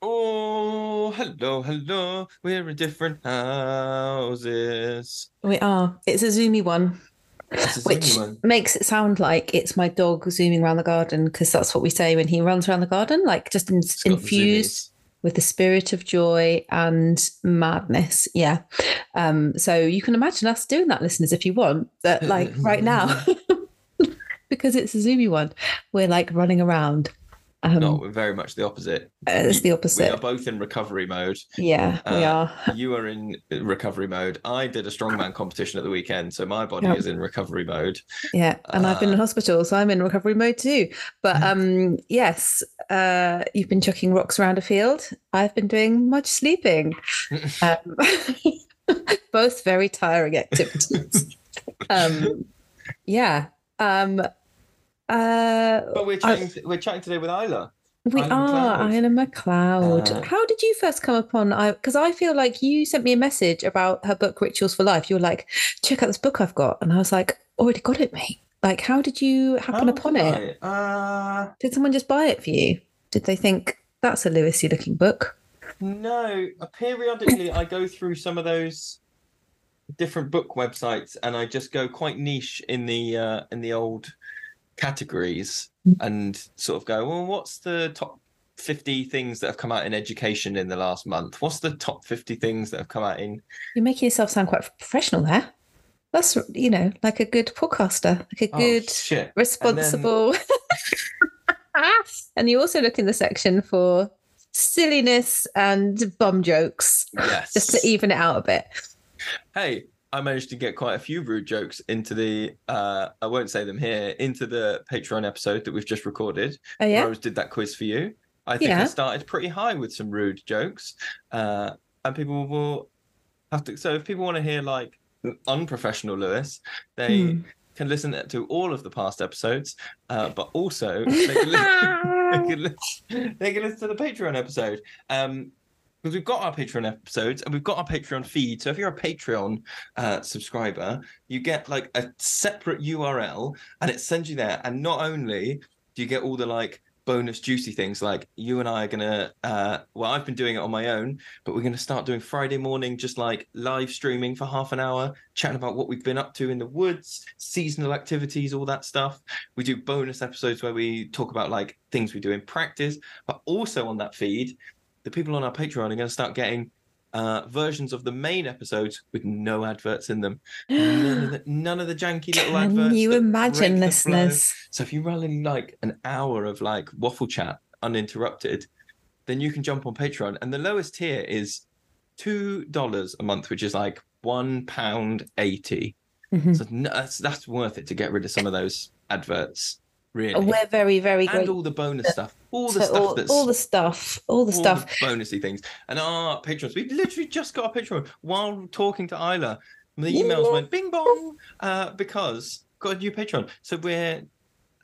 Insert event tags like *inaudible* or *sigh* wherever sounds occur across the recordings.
Oh, hello, hello. We're in different houses. We are. It's a zoomy one, a which zoomy one. makes it sound like it's my dog zooming around the garden because that's what we say when he runs around the garden, like just in, It's the infused with the spirit of joy and madness. Yeah. Um, so you can imagine us doing that, listeners, if you want. But like right now, *laughs* *laughs* because it's a zoomy one, we're like running around. Um, No, we're very much the opposite. uh, it's the opposite. We are both in recovery mode. yeah, we Uh, are. You are in recovery mode. I did a strongman competition at the weekend, so my body Yep. is in recovery mode. Yeah, and I've been in Uh, hospital, so I'm in recovery mode too. But um, yes, uh, you've been chucking rocks around a field. I've been doing much sleeping. *laughs* Um, *laughs* both very tiring activities. *laughs* um, yeah. Um, uh, But we're I- chatting. we're chatting today with Isla. we Isla are Macleod. Isla Macleod. Uh, How did you first come upon? I because I feel like you sent me a message about her book Rituals for Life. You were like, "Check out this book I've got," and I was like, "Already got it, mate." Like, how did you happen upon it? Uh, Did someone just buy it for you? Did they think that's a Lewisy looking book? No, periodically I go through some of those different book websites and I just go quite niche in the uh, in the old categories mm. and sort of go, well, what's the top 50 things that have come out in education in the last month? What's the top 50 things that have come out in You're making yourself sound quite professional there. That's you know like a good podcaster, like a Oh, good shit. responsible. *laughs* and you also look in the section for silliness and bum jokes, Yes. just to even it out a bit. Hey, I managed to get quite a few rude jokes into the uh I won't say them here, into the Patreon episode that we've just recorded. Oh yeah, Rose did that quiz for you. I think I started pretty high with some rude jokes. Uh, and people will have to. So if people want to hear like unprofessional Lewis, they Hmm. can listen to all of the past episodes, uh, but also they can, li- *laughs* they, can they can listen to the Patreon episode. Um, because we've got our Patreon episodes and we've got our Patreon feed. So if you're a Patreon uh, subscriber, you get like a separate URL and it sends you there. And not only do you get all the like bonus juicy things like you and I are gonna uh well I've been doing it on my own but we're gonna start doing Friday morning just like live streaming for half an hour chatting about what we've been up to in the woods seasonal activities all that stuff we do bonus episodes where we talk about like things we do in practice but also on that feed the people on our Patreon are going to start getting uh, versions of the main episodes with no adverts in them. *gasps* None of the, none of the janky little Can adverts. you imagine, break the flow. listeners? So if you in like an hour of like waffle chat uninterrupted, then you can jump on Patreon. And the lowest tier is two dollars a month, which is like one pound eighty. Mhm. So that's that's worth it to get rid of some of those adverts. Really. We're very, very and grateful. all the bonus stuff. All the stuff all, that's all the stuff, all the all stuff. the bonusy things. And our patrons, we literally just got a Patreon while talking to Isla. The emails Yeah. went bing bong uh, because got a new Patreon. So we're,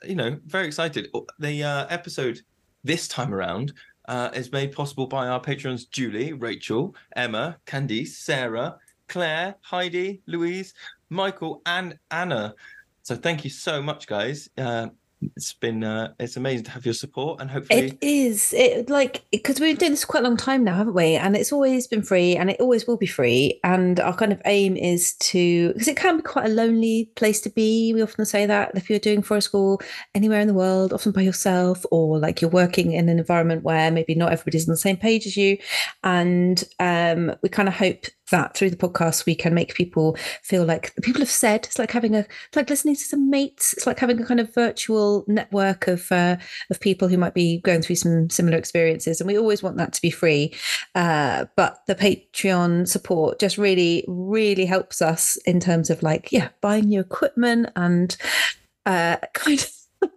you know, very excited. The uh, episode this time around uh, is made possible by our patrons Julie, Rachel, Emma, Candice, Sarah, Claire, Heidi, Louise, Michael, and Anna. So thank you so much, guys. Uh, it's been uh, it's amazing to have your support and hopefully It is it like because we've been doing this for quite a long time now, haven't we? And it's always been free, and it always will be free. And our kind of aim is to because it can be quite a lonely place to be. We often say that if you're doing forest school anywhere in the world, often by yourself, or like you're working in an environment where maybe not everybody's on the same page as you. And um, we kind of hope that through the podcast we can make people feel like people have said it's like having a like listening to some mates. It's like having a kind of virtual network of uh, of people who might be going through some similar experiences and we always want that to be free uh, but the patreon support just really really helps us in terms of like yeah buying new equipment and uh, *laughs* kind of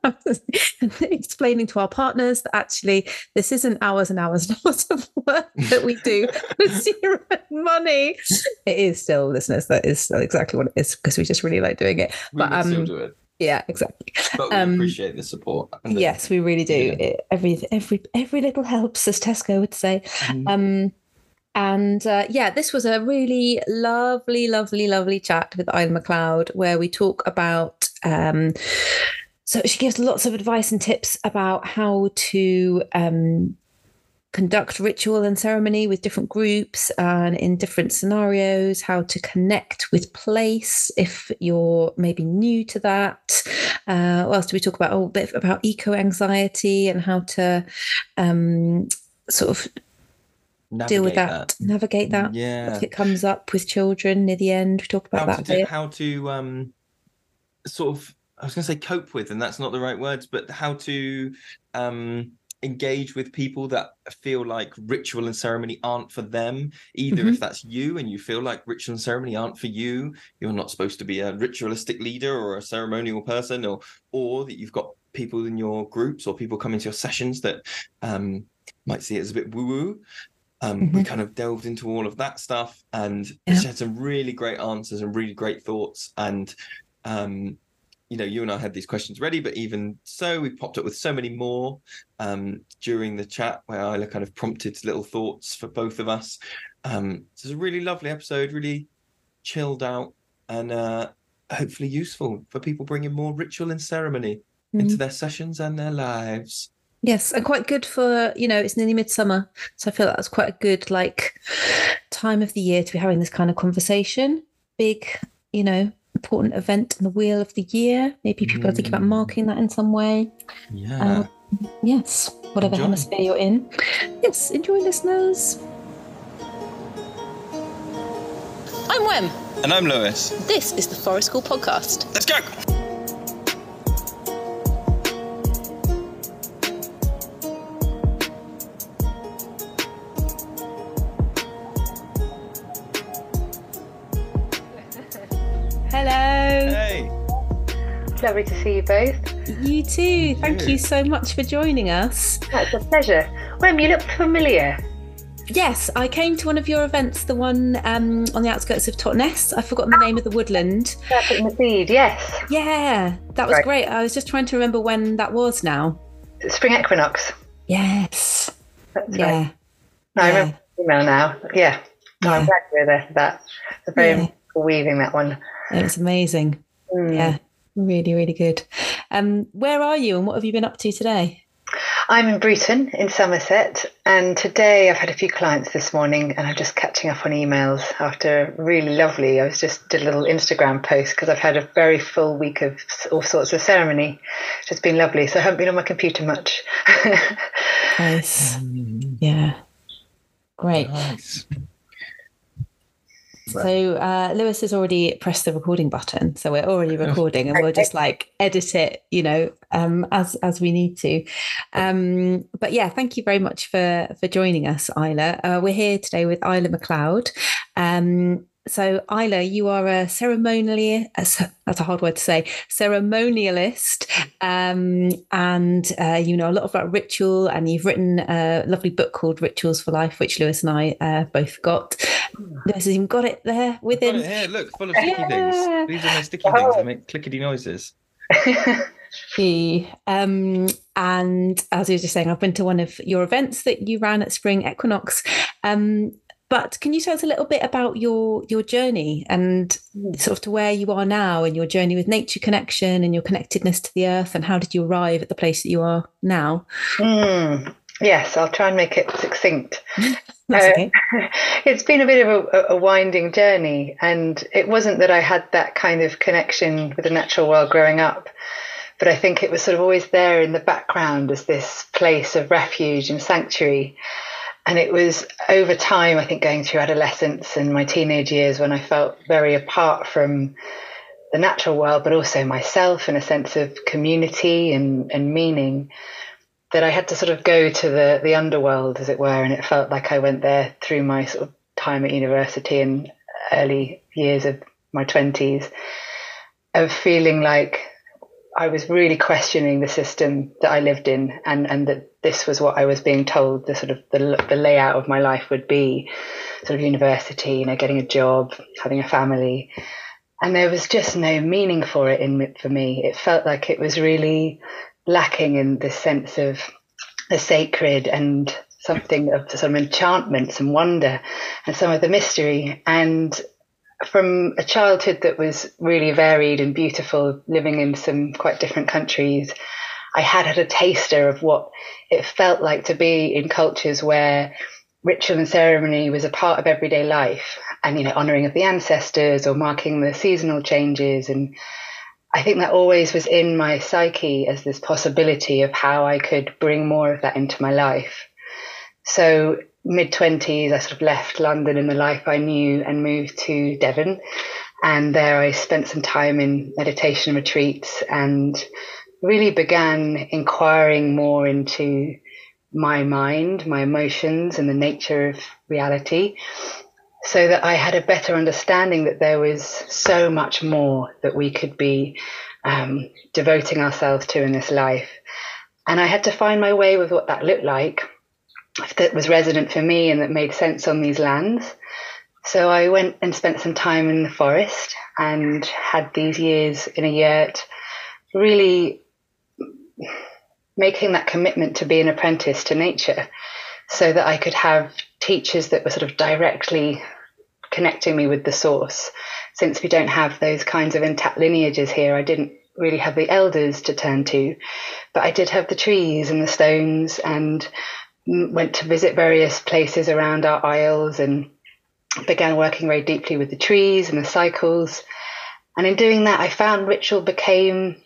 *laughs* explaining to our partners that actually this isn't hours and hours *laughs* and hours of work that we do with *laughs* zero money it is still listeners that is still exactly what it is because we just really like doing it we but um do it. yeah exactly But we Um, appreciate the support. the- yes we really do Yeah. It- every every every little helps as tesco would say Mhm. um and uh, yeah this was a really lovely lovely lovely chat with Isla Macleod where we talk about um so she gives lots of advice and tips about how to um conduct ritual and ceremony with different groups and in different scenarios, how to connect with place if you're maybe new to that. Uh, what else do we talk about? Oh, a bit about eco anxiety and how to um, sort of Navigate deal with that, navigate that. Yeah. If it comes up with children near the end, we talk about how that. to do, bit. how to um sort of I was going to say cope with, and that's not the right words, but how to um engage with people that feel like ritual and ceremony aren't for them either Mhm. if that's you and you feel like ritual and ceremony aren't for you you're not supposed to be a ritualistic leader or a ceremonial person or or that you've got people in your groups or people coming to your sessions that um might see it as a bit woo woo um, we Mhm. kind of delved into all of that stuff and Yeah. she had some really great answers and really great thoughts and um you know you and i had these questions ready but even so we popped up with so many more um during the chat where Isla kind of prompted little thoughts for both of us um so it's a really lovely episode really chilled out and uh hopefully useful for people bringing more ritual and ceremony into Mm. their sessions and their lives Yes, and quite good for, you know, it's nearly midsummer. So I feel that's quite a good like time of the year to be having this kind of conversation. Big, you know, important event in the wheel of the year. Maybe people are thinking about Mm. marking that in some way. yeah Yes, whatever Enjoy. hemisphere you're in. Yes, enjoy listeners. I'm Wem. and i'm lewis This is the Forest School Podcast. let's go Lovely to see you both. You too. Thank you. you so much for joining us. That's a pleasure. Wem, you look familiar. Yes, I came to one of your events, the one um, on the outskirts of Totnes. I've forgotten the name of the woodland. Serpent in the Seed, yes. Yeah, that was Right. great. I was just trying to remember when that was now. Spring equinox. Yes. That's Yeah. right. No, I yeah. remember email now. Yeah. No, I'm glad you were there for that. It's very Yeah. weaving that one. It was amazing. Mm. Yeah. Really, really good. Um, where are you and what have you been up to today? I'm in Bruton in Somerset, and today I've had a few clients this morning, and I'm just catching up on emails after really lovely. I was just did a little Instagram post because I've had a very full week of all sorts of ceremony. It's just been lovely. So I haven't been on my computer much. *laughs* Nice. Yeah. Great. nice So uh, Lewis has already pressed the recording button, so we're already recording, and we'll just like edit it, you know, um, as as we need to. Um, but yeah, thank you very much for for joining us, Isla. Uh, we're here today with Isla Macleod. Um, so Isla, you are a ceremonially that's a hard word to say ceremonialist, um, and uh, you know a lot about ritual, and you've written a lovely book called Rituals for Life, which Lewis and I uh, both got. Lewis has even got it there with Got him. it here. Look, full of sticky Yeah. things. These are my sticky things that make clickety noises. *laughs* She, um, and as you were just saying, I've been to one of your events that you ran at Spring Equinox. Um, but can you tell us a little bit about your your journey and sort of to where you are now and your journey with nature connection and your connectedness to the earth and how did you arrive at the place that you are now? Mm, yes, I'll try and make it succinct. *laughs* That's Uh, okay. *laughs* it's been a bit of a, a winding journey, and it wasn't that I had that kind of connection with the natural world growing up, but I think it was sort of always there in the background as this place of refuge and sanctuary. And it was over time, I think, going through adolescence and my teenage years when I felt very apart from the natural world, but also myself and a sense of community and, and meaning that I had to sort of go to the the underworld, as it were, and it felt like I went there through my sort of time at university and early years of my twenties, of feeling like I was really questioning the system that I lived in, and and that this was what I was being told the sort of the the layout of my life would be, sort of university, you know, getting a job, having a family, and there was just no meaning for it in for me. It felt like it was really lacking in this sense of the sacred and something of some enchantment, some wonder, and some of the mystery. And from a childhood that was really varied and beautiful, living in some quite different countries, I had had a taster of what it felt like to be in cultures where ritual and ceremony was a part of everyday life and you know honoring of the ancestors or marking the seasonal changes and I think that always was in my psyche as this possibility of how I could bring more of that into my life. So mid 20s, I sort of left London and the life I knew and moved to Devon. And there I spent some time in meditation retreats and really began inquiring more into my mind, my emotions, and the nature of reality so that I had a better understanding that there was so much more that we could be um, devoting ourselves to in this life. And I had to find my way with what that looked like that was resonant for me and that made sense on these lands. So I went and spent some time in the forest and had these years in a yurt, really making that commitment to be an apprentice to nature so that I could have teachers that were sort of directly connecting me with the source. Since we don't have those kinds of intact lineages here, I didn't really have the elders to turn to, but I did have the trees and the stones and went to visit various places around our isles and began working very deeply with the trees and the cycles. And in doing that, I found ritual became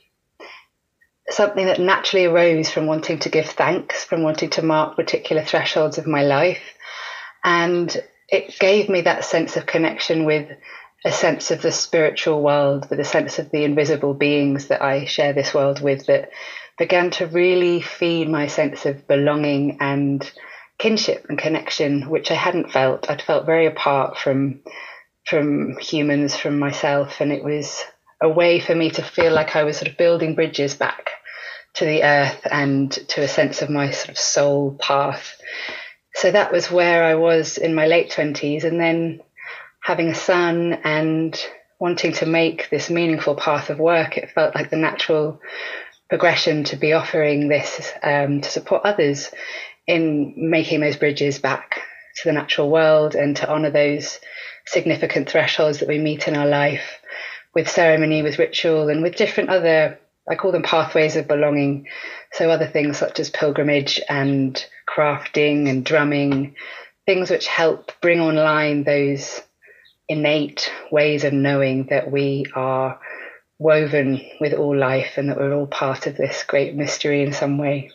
something that naturally arose from wanting to give thanks, from wanting to mark particular thresholds of my life. And it gave me that sense of connection with a sense of the spiritual world, with a sense of the invisible beings that I share this world with that began to really feed my sense of belonging and kinship and connection, which I hadn't felt. I'd felt very apart from from humans, from myself, and it was a way for me to feel like I was sort of building bridges back to the earth and to a sense of my sort of soul path. So that was where I was in my late 20s. And then having a son and wanting to make this meaningful path of work, it felt like the natural progression to be offering this um, to support others in making those bridges back to the natural world and to honor those significant thresholds that we meet in our life with ceremony, with ritual, and with different other, I call them pathways of belonging. So, other things such as pilgrimage and crafting and drumming, things which help bring online those innate ways of knowing that we are woven with all life and that we're all part of this great mystery in some way.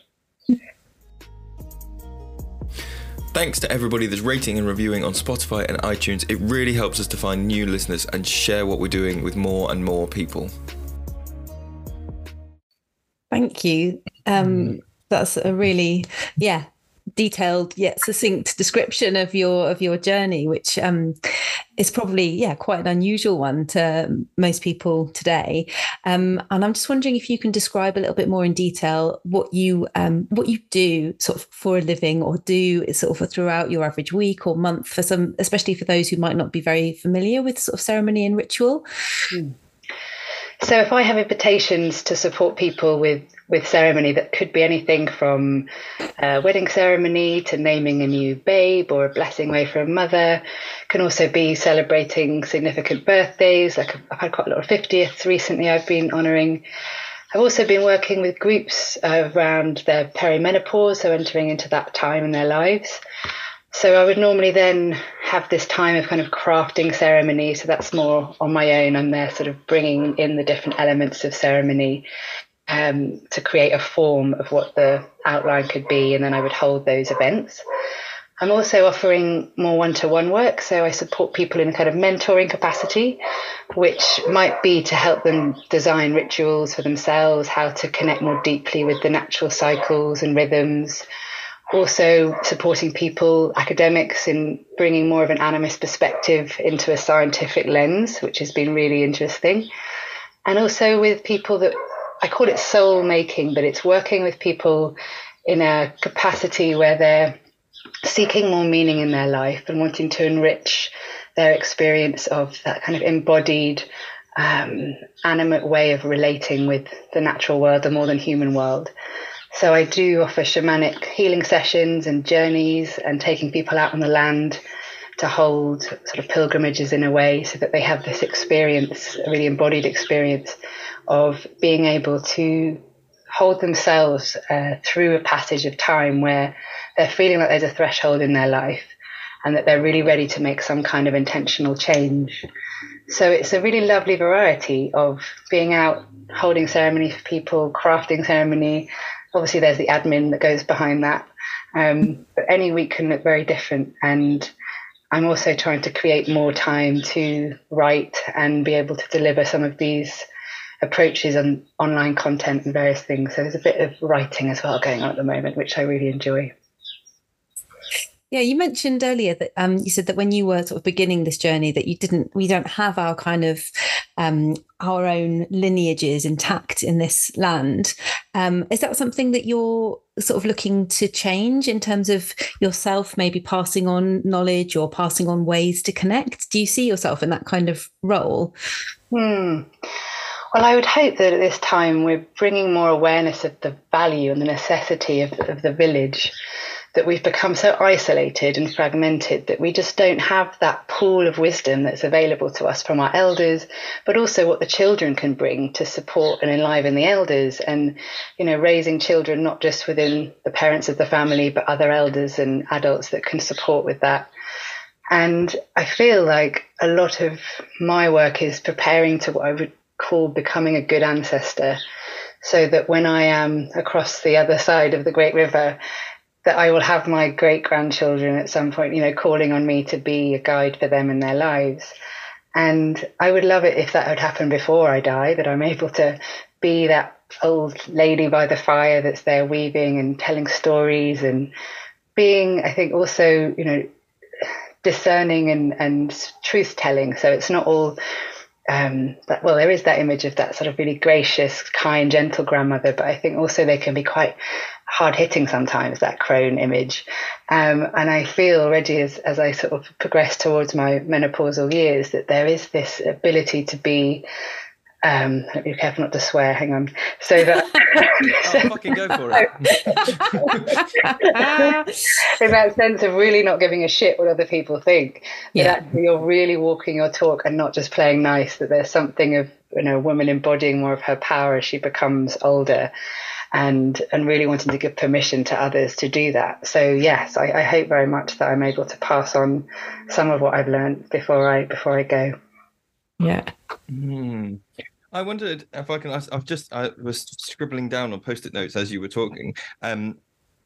Thanks to everybody that's rating and reviewing on Spotify and iTunes. It really helps us to find new listeners and share what we're doing with more and more people. Thank you. Um, that's a really, yeah, detailed yet succinct description of your of your journey, which um, is probably yeah quite an unusual one to most people today. Um, and I'm just wondering if you can describe a little bit more in detail what you um, what you do sort of for a living or do sort of throughout your average week or month for some, especially for those who might not be very familiar with sort of ceremony and ritual. Mm. So if I have invitations to support people with with ceremony that could be anything from a wedding ceremony to naming a new babe or a blessing way for a mother, can also be celebrating significant birthdays. Like I've had quite a lot of 50ths recently. I've been honouring. I've also been working with groups around their perimenopause, so entering into that time in their lives. So I would normally then have this time of kind of crafting ceremony. So that's more on my own. I'm there sort of bringing in the different elements of ceremony um, to create a form of what the outline could be. And then I would hold those events. I'm also offering more one to one work. So I support people in a kind of mentoring capacity, which might be to help them design rituals for themselves, how to connect more deeply with the natural cycles and rhythms also supporting people, academics, in bringing more of an animist perspective into a scientific lens, which has been really interesting. And also with people that I call it soul making, but it's working with people in a capacity where they're seeking more meaning in their life and wanting to enrich their experience of that kind of embodied, um, animate way of relating with the natural world, the more than human world. So I do offer shamanic healing sessions and journeys and taking people out on the land to hold sort of pilgrimages in a way so that they have this experience, a really embodied experience of being able to hold themselves uh, through a passage of time where they're feeling like there's a threshold in their life and that they're really ready to make some kind of intentional change. So it's a really lovely variety of being out holding ceremony for people, crafting ceremony. Obviously, there's the admin that goes behind that. Um, but any week can look very different. And I'm also trying to create more time to write and be able to deliver some of these approaches on online content and various things. So there's a bit of writing as well going on at the moment, which I really enjoy. Yeah, you mentioned earlier that um, you said that when you were sort of beginning this journey, that you didn't, we don't have our kind of um, our own lineages intact in this land. Um, is that something that you're sort of looking to change in terms of yourself, maybe passing on knowledge or passing on ways to connect? Do you see yourself in that kind of role? Hmm. Well, I would hope that at this time we're bringing more awareness of the value and the necessity of, of the village that we've become so isolated and fragmented that we just don't have that pool of wisdom that's available to us from our elders, but also what the children can bring to support and enliven the elders and, you know, raising children not just within the parents of the family, but other elders and adults that can support with that. And I feel like a lot of my work is preparing to what I would call becoming a good ancestor so that when I am across the other side of the Great River, that I will have my great grandchildren at some point, you know, calling on me to be a guide for them in their lives. And I would love it if that had happened before I die, that I'm able to be that old lady by the fire that's there weaving and telling stories and being, I think, also, you know, discerning and, and truth telling. So it's not all um, well, there is that image of that sort of really gracious, kind, gentle grandmother, but I think also they can be quite hard hitting sometimes, that crone image. Um, and I feel already as, as I sort of progress towards my menopausal years that there is this ability to be um, be careful not to swear. Hang on. So that *laughs* *laughs* oh, fucking go for it. in that sense of really not giving a shit what other people think. Yeah. That you're really walking your talk and not just playing nice. That there's something of you know, a woman embodying more of her power as she becomes older. And and really wanting to give permission to others to do that. So yes, I, I hope very much that I'm able to pass on some of what I've learned before I before I go. Yeah. Mm. I wondered if I can ask. I've just I was scribbling down on post-it notes as you were talking. Um,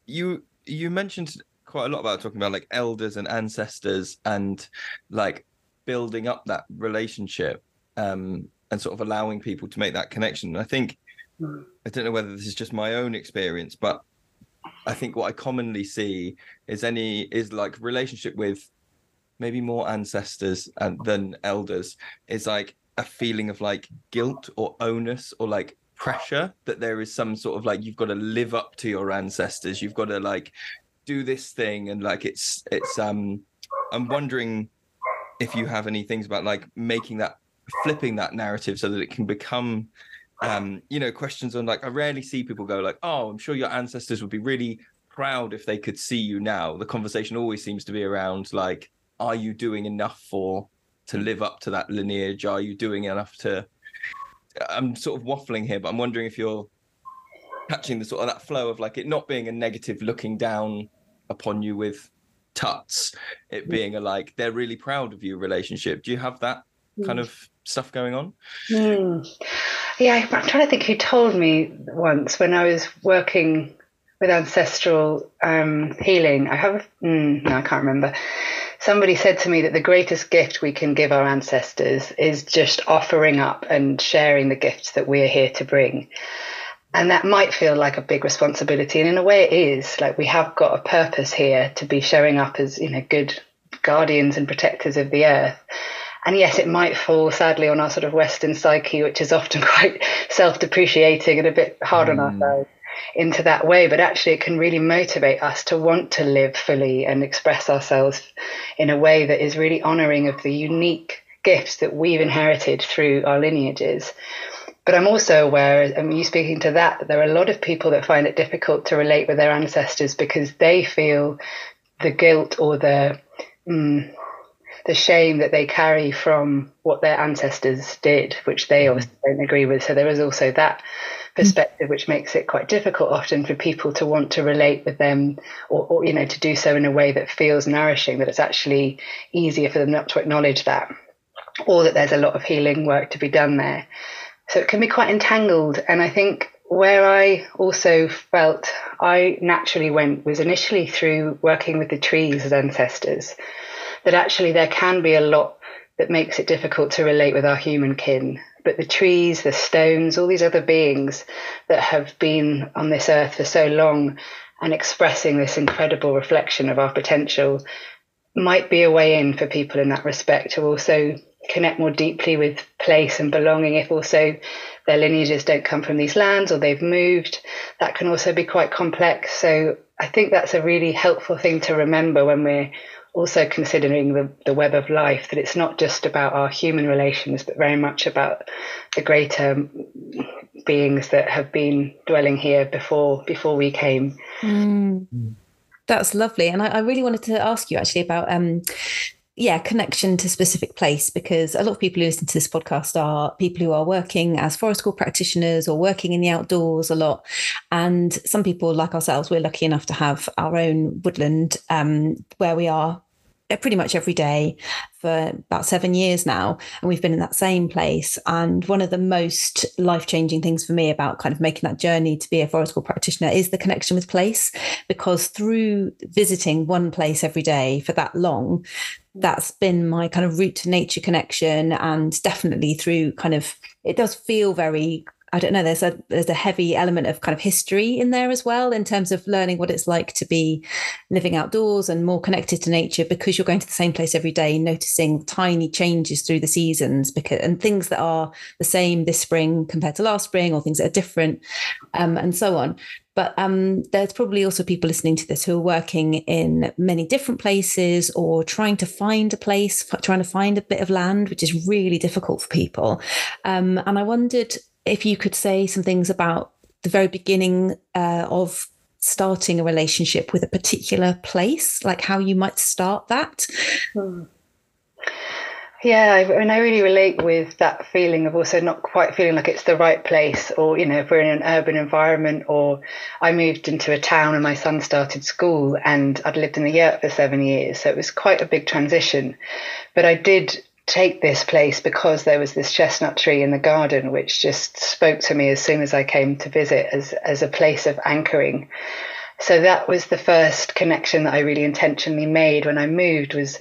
you you mentioned quite a lot about talking about like elders and ancestors and like building up that relationship um, and sort of allowing people to make that connection. I think I don't know whether this is just my own experience, but I think what I commonly see is any is like relationship with maybe more ancestors and, than elders is like a feeling of like guilt or onus or like pressure that there is some sort of like you've got to live up to your ancestors. You've got to like do this thing and like it's it's um i'm wondering if you have any things about like making that flipping that narrative so that it can become um you know questions on like i rarely see people go like oh i'm sure your ancestors would be really proud if they could see you now the conversation always seems to be around like are you doing enough for to hmm. live up to that lineage? Are you doing enough to? I'm sort of waffling here, but I'm wondering if you're catching the sort of that flow of like it not being a negative looking down upon you with tuts, it hmm. being a like they're really proud of you relationship. Do you have that kind hmm. of stuff going on? Mm. Yeah, I'm trying to think who told me once when I was working with ancestral um, healing. I have, mm, no, I can't remember somebody said to me that the greatest gift we can give our ancestors is just offering up and sharing the gifts that we are here to bring. And that might feel like a big responsibility. And in a way, it is. Like we have got a purpose here to be showing up as, you know, good guardians and protectors of the earth. And yes, it might fall sadly on our sort of Western psyche, which is often *laughs* quite self depreciating and a bit hard mm. on ourselves into that way, but actually it can really motivate us to want to live fully and express ourselves in a way that is really honoring of the unique gifts that we've inherited through our lineages. But I'm also aware, and you speaking to that, that there are a lot of people that find it difficult to relate with their ancestors because they feel the guilt or the mm, the shame that they carry from what their ancestors did, which they mm. obviously don't agree with. So there is also that mm. perspective, which makes it quite difficult often for people to want to relate with them or, or, you know, to do so in a way that feels nourishing, that it's actually easier for them not to acknowledge that or that there's a lot of healing work to be done there. So it can be quite entangled. And I think where I also felt I naturally went was initially through working with the trees as ancestors, that actually there can be a lot that makes it difficult to relate with our human kin. But the trees, the stones, all these other beings that have been on this earth for so long and expressing this incredible reflection of our potential might be a way in for people in that respect to also connect more deeply with place and belonging if also their lineages don't come from these lands or they've moved that can also be quite complex so i think that's a really helpful thing to remember when we're also considering the, the web of life that it's not just about our human relations but very much about the greater beings that have been dwelling here before before we came mm. That's lovely. And I, I, really wanted to ask you actually about um, yeah, connection to specific place because a lot of people who listen to this podcast are people who are working as forest school practitioners or working in the outdoors a lot. And some people, like ourselves, we're lucky enough to have our own woodland um, where we are Uh, pretty much every day for about seven years now and we've been in that same place. And one of the most life-changing things for me about kind of making that journey to be a forest school practitioner is the connection with place because through visiting one place every day for that long that's been my kind of root to nature connection. And definitely through kind of it does feel very I don't know. There's a there's a heavy element of kind of history in there as well in terms of learning what it's like to be living outdoors and more connected to nature because you're going to the same place every day, noticing tiny changes through the seasons because and things that are the same this spring compared to last spring or things that are different, um, and so on. But um, there's probably also people listening to this who are working in many different places or trying to find a place, trying to find a bit of land, which is really difficult for people. Um, and I wondered if you could say some things about the very beginning uh, of starting a relationship with a particular place, like how you might start that. Hmm. Yeah, I mean, I really relate with that feeling of also not quite feeling like it's the right place, or you know, if we're in an urban environment, or I moved into a town and my son started school, and I'd lived in the yurt for seven years, so it was quite a big transition. But I did take this place because there was this chestnut tree in the garden, which just spoke to me as soon as I came to visit as, as a place of anchoring. So that was the first connection that I really intentionally made when I moved was,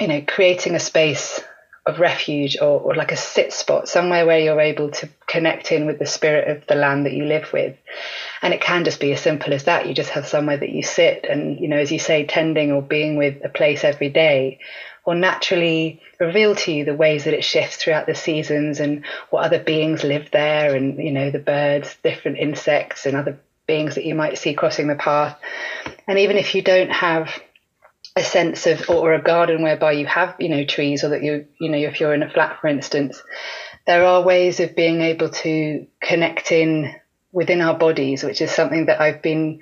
you know, creating a space of refuge or, or like a sit spot, somewhere where you're able to connect in with the spirit of the land that you live with. And it can just be as simple as that. You just have somewhere that you sit and, you know, as you say, tending or being with a place every day will naturally reveal to you the ways that it shifts throughout the seasons and what other beings live there and you know the birds different insects and other beings that you might see crossing the path. And even if you don't have a sense of or a garden whereby you have you know trees or that you you know if you're in a flat for instance there are ways of being able to connect in within our bodies which is something that I've been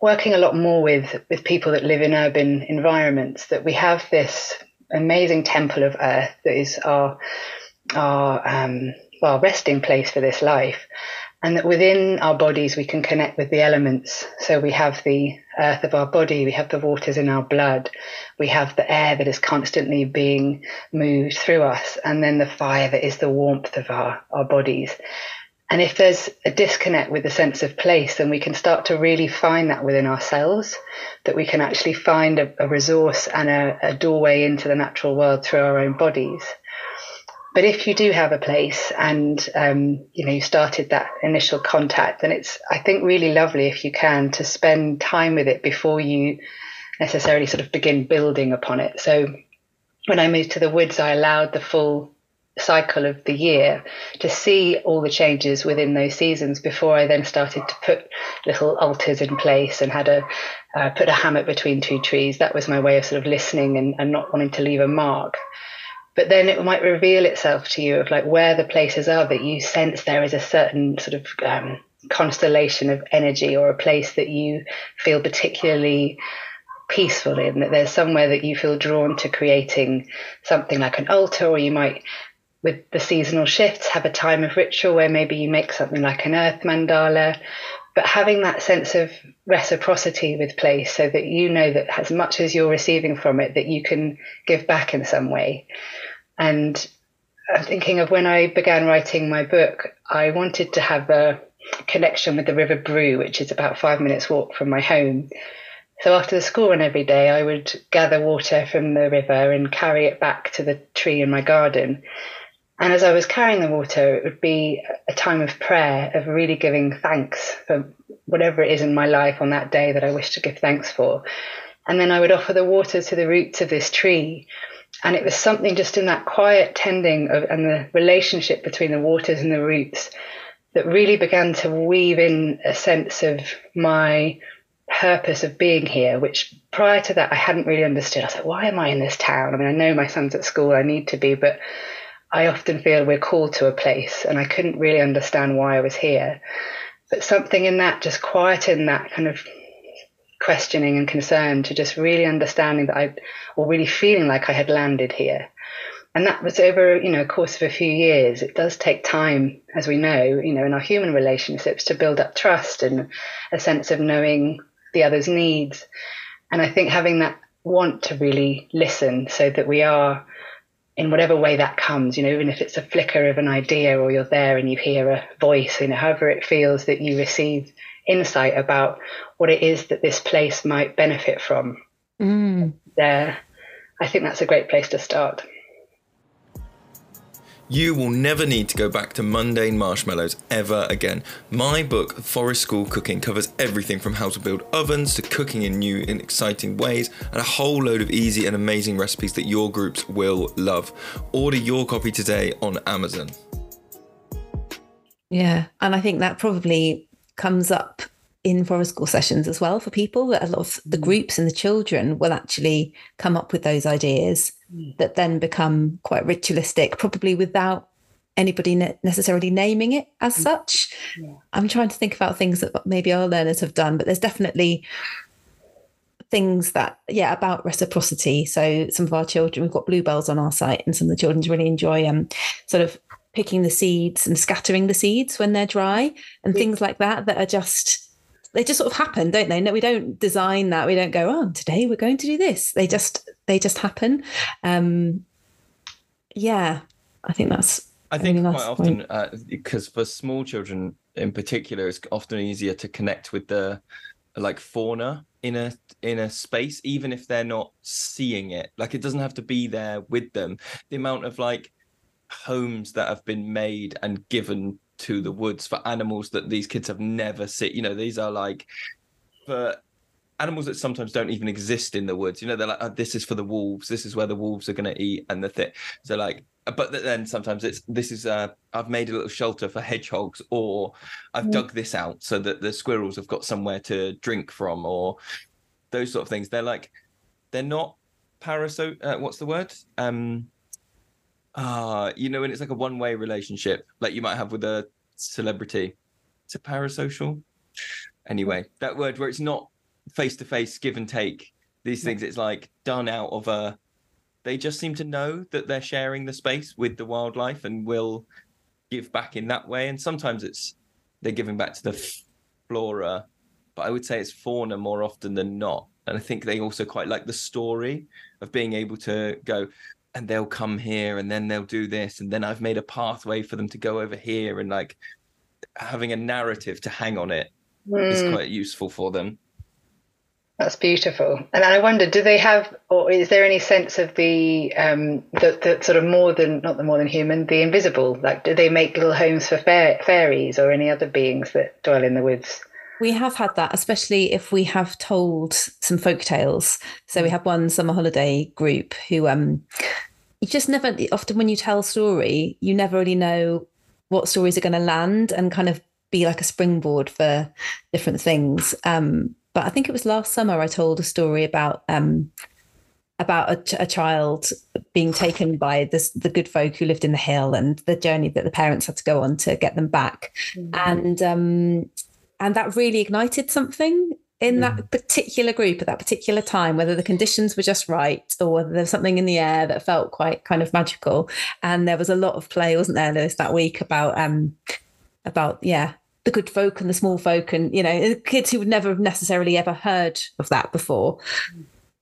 working a lot more with with people that live in urban environments that we have this amazing temple of earth that is our our um, well resting place for this life. And that within our bodies we can connect with the elements. So we have the earth of our body we have the waters in our blood we have the air that is constantly being moved through us and then the fire that is the warmth of our, our bodies and if there's a disconnect with the sense of place, then we can start to really find that within ourselves, that we can actually find a, a resource and a, a, doorway into the natural world through our own bodies. But if you do have a place and um, you know you started that initial contact, then it's I think really lovely if you can to spend time with it before you necessarily sort of begin building upon it. So when I moved to the woods, I allowed the full cycle of the year to see all the changes within those seasons before I then started to put little altars in place and had a uh, put a hammock between two trees. That was my way of sort of listening and, and not wanting to leave a mark. But then it might reveal itself to you of like where the places are that you sense there is a certain sort of um, constellation of energy or a place that you feel particularly peaceful in that there's somewhere that you feel drawn to creating something like an altar or you might with the seasonal shifts, have a time of ritual where maybe you make something like an earth mandala, but having that sense of reciprocity with place so that you know that as much as you're receiving from it, that you can give back in some way. And I'm thinking of when I began writing my book, I wanted to have a connection with the River Brue, which is about five minutes walk from my home. So after the school run every day, I would gather water from the river and carry it back to the tree in my garden. And as I was carrying the water, it would be a time of prayer, of really giving thanks for whatever it is in my life on that day that I wish to give thanks for. And then I would offer the water to the roots of this tree. And it was something just in that quiet tending of, and the relationship between the waters and the roots that really began to weave in a sense of my purpose of being here, which prior to that I hadn't really understood. I was like, why am I in this town? I mean, I know my son's at school, I need to be, but I often feel we're called to a place, and I couldn't really understand why I was here. But something in that just quieted that kind of questioning and concern to just really understanding that I, or really feeling like I had landed here. And that was over, you know, a course of a few years. It does take time, as we know, you know, in our human relationships to build up trust and a sense of knowing the other's needs. And I think having that want to really listen so that we are in whatever way that comes, you know, even if it's a flicker of an idea or you're there and you hear a voice, you know, however it feels that you receive insight about what it is that this place might benefit from. Mm. There, I think that's a great place to start. You will never need to go back to mundane marshmallows ever again. My book, Forest School Cooking, covers everything from how to build ovens to cooking in new and exciting ways, and a whole load of easy and amazing recipes that your groups will love. Order your copy today on Amazon. Yeah. And I think that probably comes up in forest school sessions as well for people that a lot of the groups and the children will actually come up with those ideas mm. that then become quite ritualistic probably without anybody ne- necessarily naming it as mm. such yeah. i'm trying to think about things that maybe our learners have done but there's definitely things that yeah about reciprocity so some of our children we've got bluebells on our site and some of the children really enjoy um sort of picking the seeds and scattering the seeds when they're dry and yeah. things like that that are just they just sort of happen, don't they? No, we don't design that. We don't go, oh, today we're going to do this. They just they just happen. Um, yeah, I think that's. I think quite often uh, because for small children in particular, it's often easier to connect with the like fauna in a in a space, even if they're not seeing it. Like it doesn't have to be there with them. The amount of like homes that have been made and given to the woods for animals that these kids have never seen. You know, these are like for animals that sometimes don't even exist in the woods. You know, they're like, oh, this is for the wolves. This is where the wolves are going to eat, and the thing. So like, but then sometimes it's this is uh, I've made a little shelter for hedgehogs, or I've dug this out so that the squirrels have got somewhere to drink from, or those sort of things. They're like, they're not parasite. Uh, what's the word? Um, uh, you know, when it's like a one way relationship, like you might have with a celebrity. It's a parasocial. Anyway, that word where it's not face to face, give and take. These things, it's like done out of a. They just seem to know that they're sharing the space with the wildlife and will give back in that way. And sometimes it's they're giving back to the flora, but I would say it's fauna more often than not. And I think they also quite like the story of being able to go, and they'll come here and then they'll do this and then I've made a pathway for them to go over here and like having a narrative to hang on it mm. is hmm. quite useful for them. That's beautiful. And I wonder, do they have, or is there any sense of the, um, the, the sort of more than, not the more than human, the invisible? Like, do they make little homes for fairies or any other beings that dwell in the woods? We have had that, especially if we have told some folk tales. So we mm. have one summer holiday group who um you just never often when you tell a story, you never really know what stories are going to land and kind of be like a springboard for different things. Um, but I think it was last summer I told a story about um, about a, a, child being taken by this, the good folk who lived in the hill and the journey that the parents had to go on to get them back. Mm-hmm. And um, and that really ignited something in that particular group at that particular time, whether the conditions were just right or whether there was something in the air that felt quite kind of magical. And there was a lot of play, wasn't there, Lewis, that week about um about yeah the good folk and the small folk and you know kids who would never have necessarily ever heard of that before.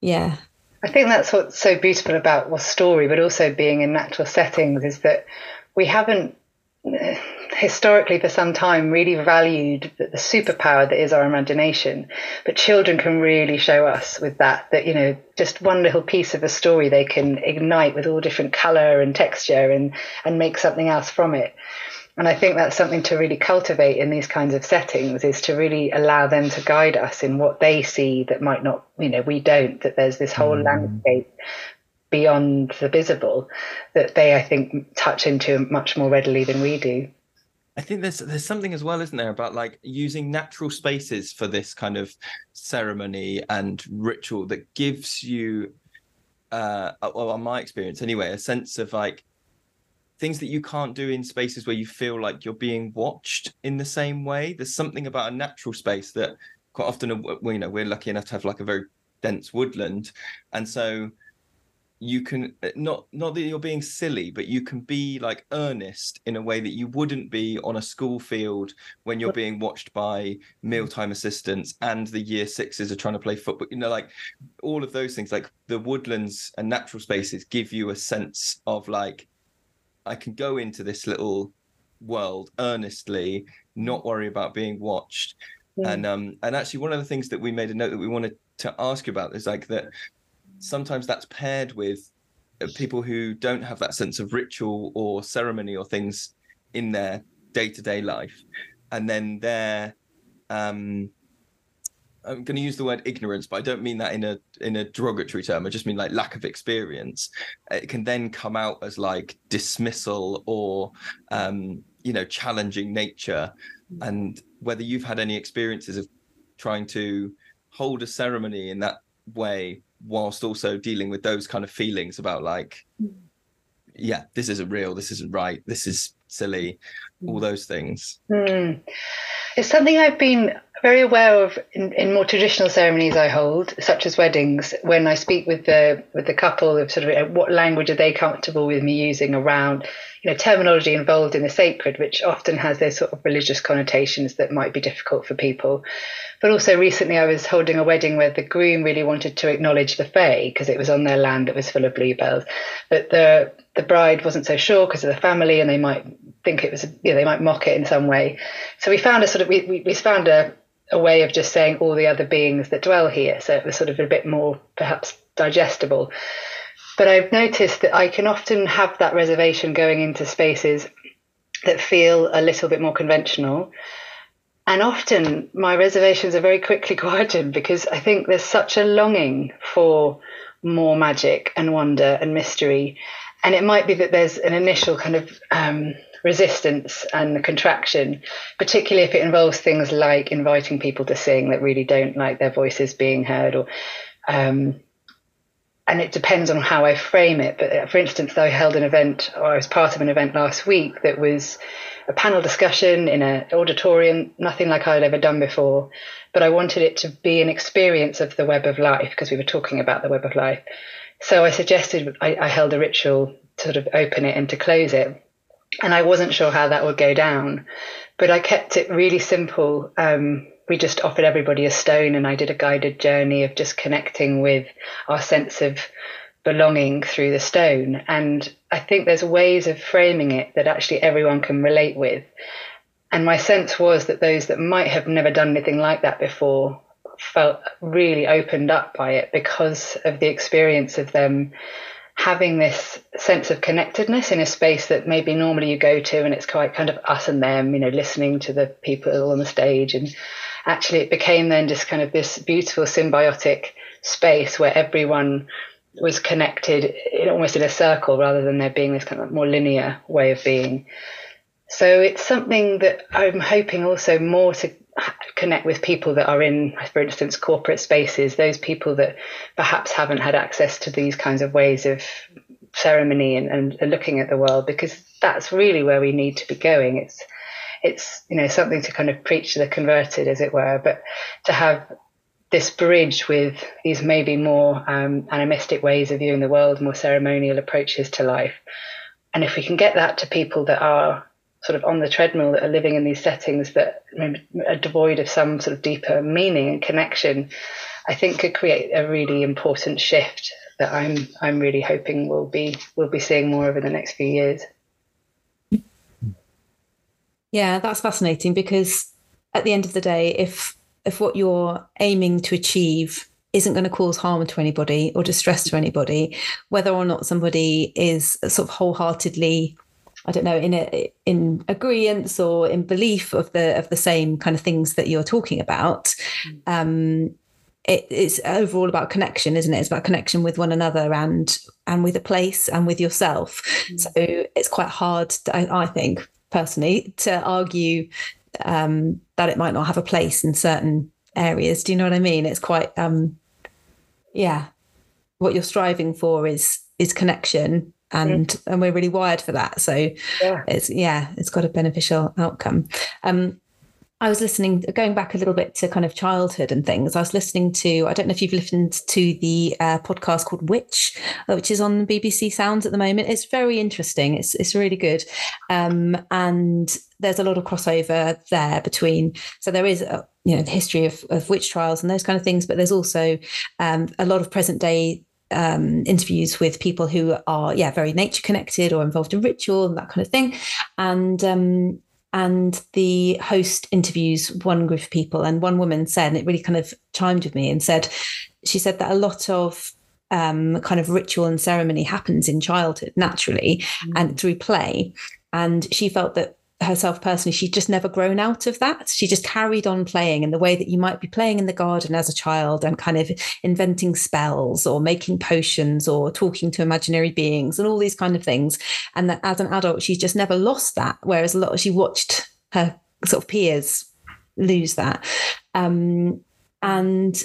Yeah. I think that's what's so beautiful about well story, but also being in natural settings is that we haven't historically for some time really valued the superpower that is our imagination but children can really show us with that that you know just one little piece of a story they can ignite with all different color and texture and and make something else from it and I think that's something to really cultivate in these kinds of settings is to really allow them to guide us in what they see that might not, you know, we don't, that there's this whole mm. landscape beyond the visible that they, I think, touch into much more readily than we do. I think there's there's something as well, isn't there, about like using natural spaces for this kind of ceremony and ritual that gives you, uh, well, on my experience anyway, a sense of like things that you can't do in spaces where you feel like you're being watched in the same way. There's something about a natural space that quite often, uh, you know, we're lucky enough to have like a very dense woodland, and so you can uh, not not that you're being silly but you can be like earnest in a way that you wouldn't be on a school field when you're being watched by mealtime assistants and the year sixes are trying to play football you know like all of those things like the woodlands and natural spaces give you a sense of like i can go into this little world earnestly not worry about being watched. Yeah. and um and actually one of the things that we made a note that we wanted to ask you about is like that sometimes that's paired with uh, people who don't have that sense of ritual or ceremony or things in their day-to-day life and then they're um I'm going to use the word ignorance, but I don't mean that in a in a derogatory term. I just mean like lack of experience. It can then come out as like dismissal or um, you know challenging nature. And whether you've had any experiences of trying to hold a ceremony in that way whilst also dealing with those kind of feelings about like hmm. yeah this isn't real this isn't right this is silly all those things mm. it's something i've been very aware of in, in, more traditional ceremonies I hold, such as weddings, when I speak with the with the couple of sort of what language are they comfortable with me using around, you know, terminology involved in the sacred, which often has those sort of religious connotations that might be difficult for people. But also recently I was holding a wedding where the groom really wanted to acknowledge the fae because it was on their land that was full of bluebells, but the the bride wasn't so sure because of the family and they might think it was, you know, they might mock it in some way. So we found a sort of we we, we found a a way of just saying all the other beings that dwell here. So it was sort of a bit more perhaps digestible. But I've noticed that I can often have that reservation going into spaces that feel a little bit more conventional. And often my reservations are very quickly *laughs* quieted because I think there's such a longing for more magic and wonder and mystery. And it might be that there's an initial kind of um, resistance and the contraction, particularly if it involves things like inviting people to sing that really don't like their voices being heard or um, and it depends on how I frame it. But uh, for instance, I held an event or I was part of an event last week that was a panel discussion in an auditorium, nothing like I'd ever done before. But I wanted it to be an experience of the web of life because we were talking about the web of life. So I suggested I, I held a ritual to sort of open it and to close it and I wasn't sure how that would go down, but I kept it really simple. Um, we just offered everybody a stone, and I did a guided journey of just connecting with our sense of belonging through the stone. And I think there's ways of framing it that actually everyone can relate with. And my sense was that those that might have never done anything like that before felt really opened up by it because of the experience of them having this sense of connectedness in a space that maybe normally you go to and it's quite kind of us and them, you know, listening to the people on the stage. And actually, it became then just kind of this beautiful symbiotic space where everyone was connected in, almost in a circle rather than there being this kind of more linear way of being. So it's something that I'm hoping also more to connect with people that are in, for instance, corporate spaces, those people that perhaps haven't had access to these kinds of ways of ceremony and, and looking at the world, because that's really where we need to be going. It's it's you know something to kind of preach to the converted, as it were, but to have this bridge with these maybe more um, animistic ways of viewing the world, more ceremonial approaches to life. And if we can get that to people that are sort of on the treadmill, that are living in these settings that are devoid of some sort of deeper meaning and connection, I think could create a really important shift that I'm I'm really hoping we'll be we'll be seeing more over the next few years. Yeah, that's fascinating because at the end of the day, if if what you're aiming to achieve isn't going to cause harm to anybody or distress to anybody, whether or not somebody is sort of wholeheartedly, I don't know, in a, in agreement or in belief of the of the same kind of things that you're talking about, um, it, it's overall about connection, isn't it? It's about connection with one another and and with a place and with yourself. Mm. So it's quite hard, to, I, I, think personally, to argue um, that it might not have a place in certain areas. Do you know what I mean? It's quite, um, yeah. What you're striving for is is connection, and mm. and we're really wired for that. So yeah. it's yeah, it's got a beneficial outcome. Um, I was listening, going back a little bit to kind of childhood and things. I was listening to, I don't know if you've listened to the uh, podcast called Witch, uh, which is on BBC Sounds at the moment. It's very interesting. It's it's really good, um, and there's a lot of crossover there between. So there is, a, you know, the history of, of witch trials and those kind of things, but there's also um, a lot of present day um, interviews with people who are, yeah, very nature connected or involved in ritual and that kind of thing. And um, and the host interviews one group of people and one woman said and it really kind of chimed with me and said she said that a lot of um, kind of ritual and ceremony happens in childhood naturally mm. and through play and she felt that herself personally, she'd just never grown out of that. She just carried on playing in the way that you might be playing in the garden as a child and kind of inventing spells or making potions or talking to imaginary beings and all these kind of things. And that as an adult, she's just never lost that. Whereas a lot, she watched her sort of peers lose that. Um, and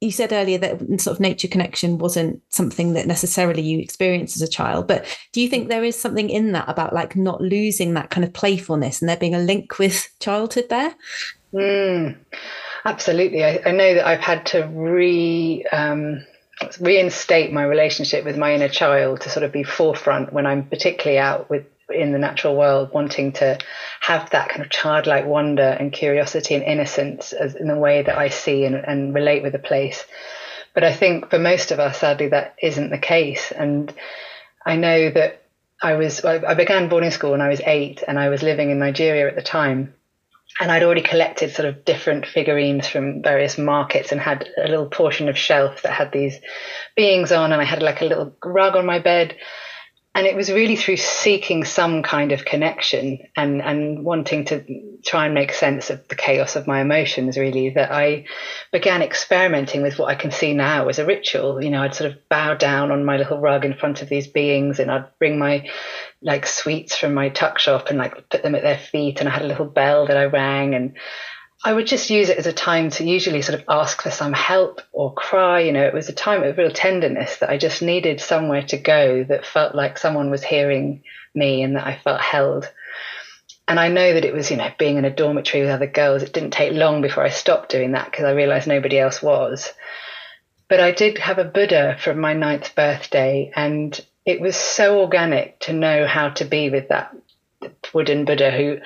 you said earlier that sort of nature connection wasn't something that necessarily you experienced as a child but do you think there is something in that about like not losing that kind of playfulness and there being a link with childhood there? Mm, absolutely. I, I, know that i've had to re um, reinstate my relationship with my inner child to sort of be forefront when i'm particularly out with in the natural world, wanting to have that kind of childlike wonder and curiosity and innocence as in the way that I see and, and relate with the place. But I think for most of us, sadly, that isn't the case. And I know that I was, I began boarding school when I was eight and I was living in Nigeria at the time. And I'd already collected sort of different figurines from various markets and had a little portion of shelf that had these beings on. And I had like a little rug on my bed and it was really through seeking some kind of connection and, and wanting to try and make sense of the chaos of my emotions really that I began experimenting with what I can see now as a ritual. You know, I'd sort of bow down on my little rug in front of these beings and I'd bring my like sweets from my tuck shop and like put them at their feet and I had a little bell that I rang and I would just use it as a time to usually sort of ask for some help or cry. You know, it was a time of real tenderness that I just needed somewhere to go that felt like someone was hearing me and that I felt held. And I know that it was, you know, being in a dormitory with other girls, it didn't take long before I stopped doing that because I realized nobody else was. But I did have a Buddha from my ninth birthday, and it was so organic to know how to be with that wooden Buddha who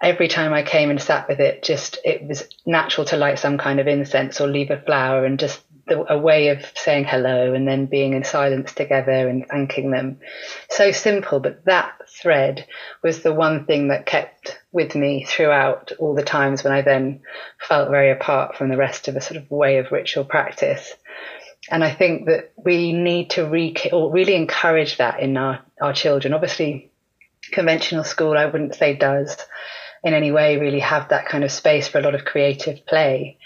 every time I came and sat with it, just it was natural to light some kind of incense or leave a flower and just the, a way of saying hello and then being in silence together and thanking them. So simple, but that thread was the one thing that kept with me throughout all the times when I then felt very apart from the rest of a sort of way of ritual practice. And I think that we need to re- really encourage that in our, our children. Obviously, conventional school, I wouldn't say does in any way really have that kind of space for a lot of creative play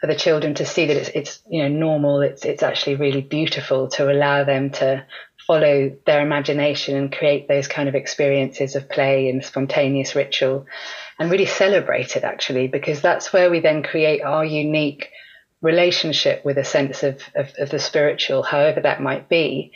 for the children to see that it's, it's you know normal it's it's actually really beautiful to allow them to follow their imagination and create those kind of experiences of play and spontaneous ritual and really celebrate it actually because that's where we then create our unique relationship with a sense of, of, of the spiritual however that might be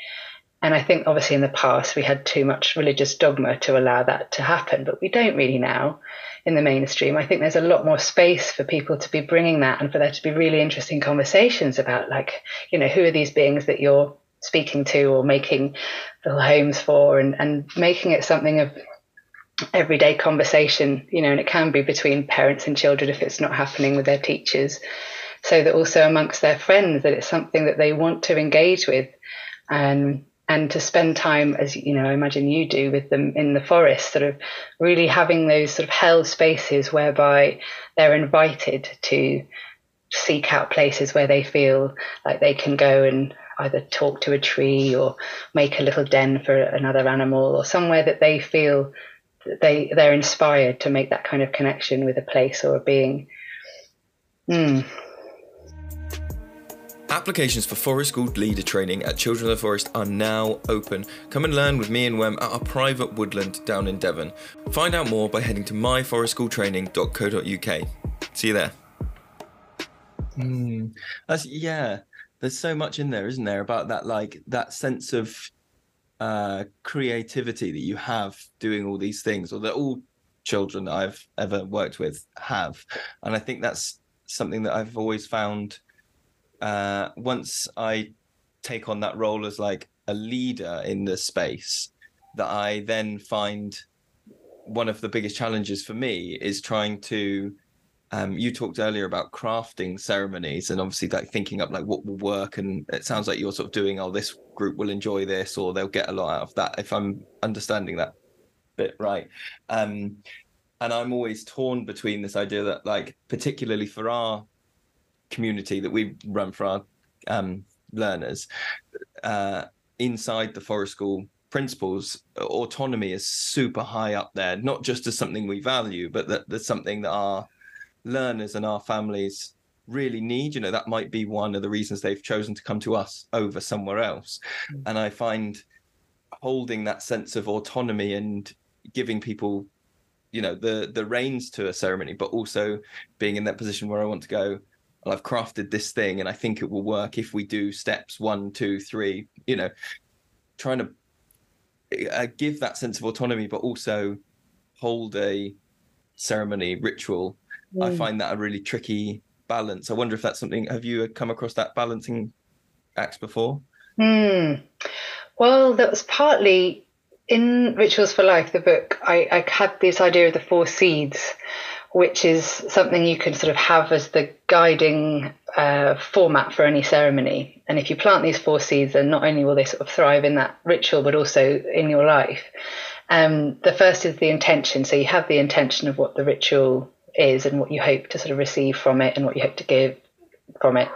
and I think obviously in the past we had too much religious dogma to allow that to happen, but we don't really now. in the mainstream. I think there's a lot more space for people to be bringing that and for there to be really interesting conversations about, like, you know, who are these beings that you're speaking to or making little homes for and, and making it something of everyday conversation, you know, and it can be between parents and children if it's not happening with their teachers. So that also amongst their friends, that it's something that they want to engage with. Um, and to spend time, as you know, I imagine you do with them in the forest, sort of really having those sort of held spaces whereby they're invited to seek out places where they feel like they can go and either talk to a tree or make a little den for another animal or somewhere that they feel that they they're inspired to make that kind of connection with a place or a being. Mm. Applications for Forest School leader training at Children of the Forest are now open. Come and learn with me and Wem at our private woodland down in Devon. Find out more by heading to myforestschooltraining.co.uk. See you there. Mm, that's yeah. There's so much in there, isn't there, about that like that sense of uh, creativity that you have doing all these things, or that all children that I've ever worked with have, and I think that's something that I've always found uh, once I take on that role as like a leader in the space, that I then find one of the biggest challenges for me is trying to. Um, you talked earlier about crafting ceremonies and obviously like thinking up like what will work and it sounds like you're sort of doing oh this group will enjoy this or they'll get a lot out of that if i'm understanding that bit right um, and i'm always torn between this idea that like particularly for our community that we run for our um, learners uh, inside the forest school principles autonomy is super high up there not just as something we value but that there's something that our learners and our families really need you know that might be one of the reasons they've chosen to come to us over somewhere else mm. and i find holding that sense of autonomy and giving people you know the the reins to a ceremony but also being in that position where i want to go well, I've crafted this thing and I think it will work if we do steps one, two, three, you know, trying to uh, give that sense of autonomy, but also hold a ceremony ritual. Mm. I find that a really tricky balance. I wonder if that's something, have you come across that balancing act before? Mm. Well, that was partly in Rituals for Life, the book, I, I had this idea of the four seeds which is something you can sort of have as the guiding uh, format for any ceremony. And if you plant these four seeds, then not only will they sort of thrive in that ritual, but also in your life. Um, the first is the intention. So you have the intention of what the ritual is and what you hope to sort of receive from it and what you hope to give from it.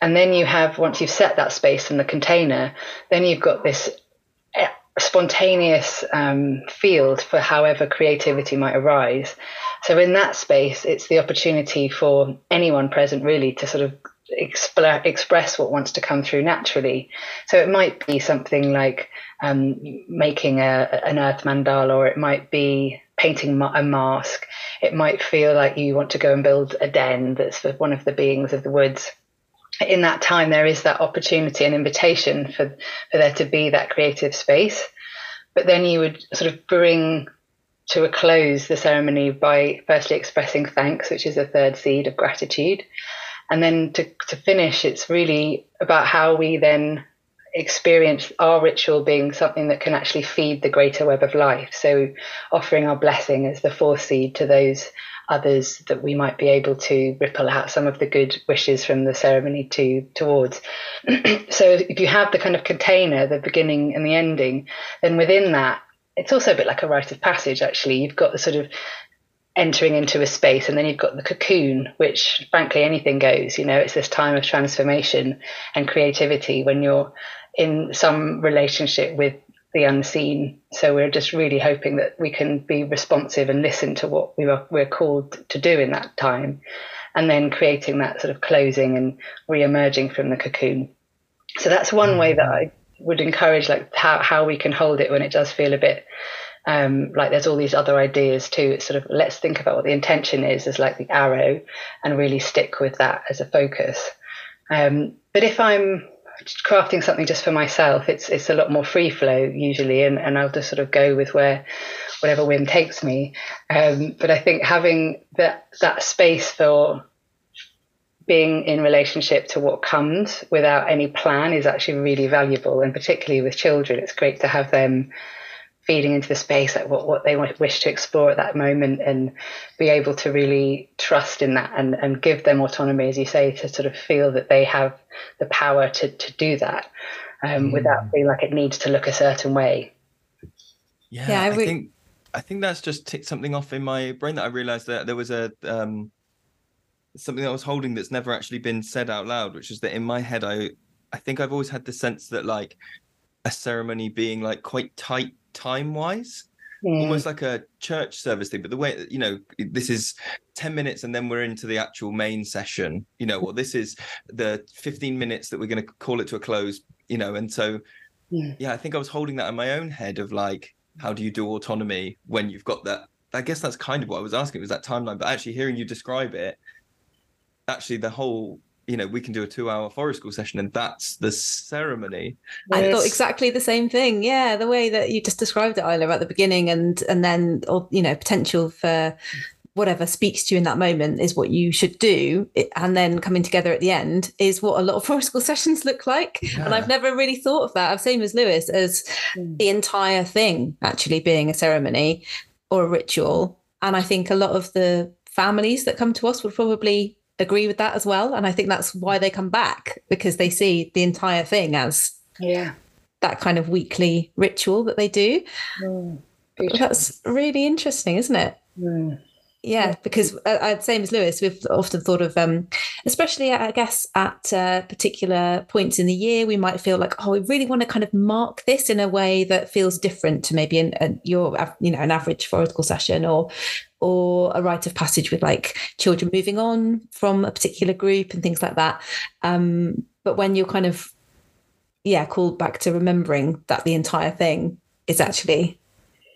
And then you have, once you've set that space in the container, then you've got this eh, spontaneous um, field for however creativity might arise. So in that space, it's the opportunity for anyone present really to sort of expl- express what wants to come through naturally. So it might be something like um, making a, an earth mandala, or it might be painting a mask. It might feel like you want to go and build a den that's for one of the beings of the woods. In that time, there is that opportunity and invitation for, for there to be that creative space. But then you would sort of bring to a close the ceremony by firstly expressing thanks, which is the third seed of gratitude. And then to, to finish, it's really about how we then experience our ritual being something that can actually feed the greater web of life. So offering our blessing as the fourth seed to those others that we might be able to ripple out some of the good wishes from the ceremony to towards. *clears throat* so if you have the kind of container, the beginning and the ending, then within that it's also a bit like a rite of passage, actually. You've got the sort of entering into a space, and then you've got the cocoon, which, frankly, anything goes. You know, it's this time of transformation and creativity when you're in some relationship with the unseen. So we're just really hoping that we can be responsive and listen to what we are, we're called to do in that time, and then creating that sort of closing and re-emerging from the cocoon. So that's one way that I would encourage like how, how we can hold it when it does feel a bit um, like there's all these other ideas too. It's sort of let's think about what the intention is as like the arrow and really stick with that as a focus. Um, but if I'm crafting something just for myself, it's it's a lot more free flow usually, and, and I'll just sort of go with where whatever whim takes me. Um, but I think having that that space for being in relationship to what comes without any plan is actually really valuable, and particularly with children, it's great to have them feeding into the space like what, what they wish to explore at that moment and be able to really trust in that and, and give them autonomy as you say to sort of feel that they have the power to, to do that um, mm. without feeling like it needs to look a certain way yeah, yeah I, re- I, think i think that's just ticked something off in my brain that i realized that there was a um, something that i was holding that's never actually been said out loud which is that in my head i i think i've always had the sense that like a ceremony being like quite tight time wise mm. almost like a church service thing but the way you know this is 10 minutes and then we're into the actual main session you know well this is the 15 minutes that we're going to call it to a close you know and so yeah. yeah i think i was holding that in my own head of like how do you do autonomy when you've got that i guess that's kind of what i was asking was that timeline but actually hearing you describe it actually the whole you know we can do a two hour forest school session and that's the ceremony. I thought exactly the same thing. Yeah the way that you just described it Isla at the beginning and and then or you know potential for whatever speaks to you in that moment is what you should do. And then coming together at the end is what a lot of *laughs* forest school sessions look like. Yeah. and i've never really thought of that. I've the same as lewis as mm. the entire thing actually being a ceremony or a ritual. And i think a lot of the families that come to us would probably agree with that as well. And I think that's why they come back because they see the entire thing as yeah that kind of weekly ritual that they do. Mm, that's really interesting, isn't it? Mm. Yeah, because uh, same as Lewis, we've often thought of, um, especially I guess at uh, particular points in the year, we might feel like, oh, we really want to kind of mark this in a way that feels different to maybe an, your, you know, an average forest school session, or or a rite of passage with like children moving on from a particular group and things like that. Um, but when you're kind of, yeah, called back to remembering that the entire thing is actually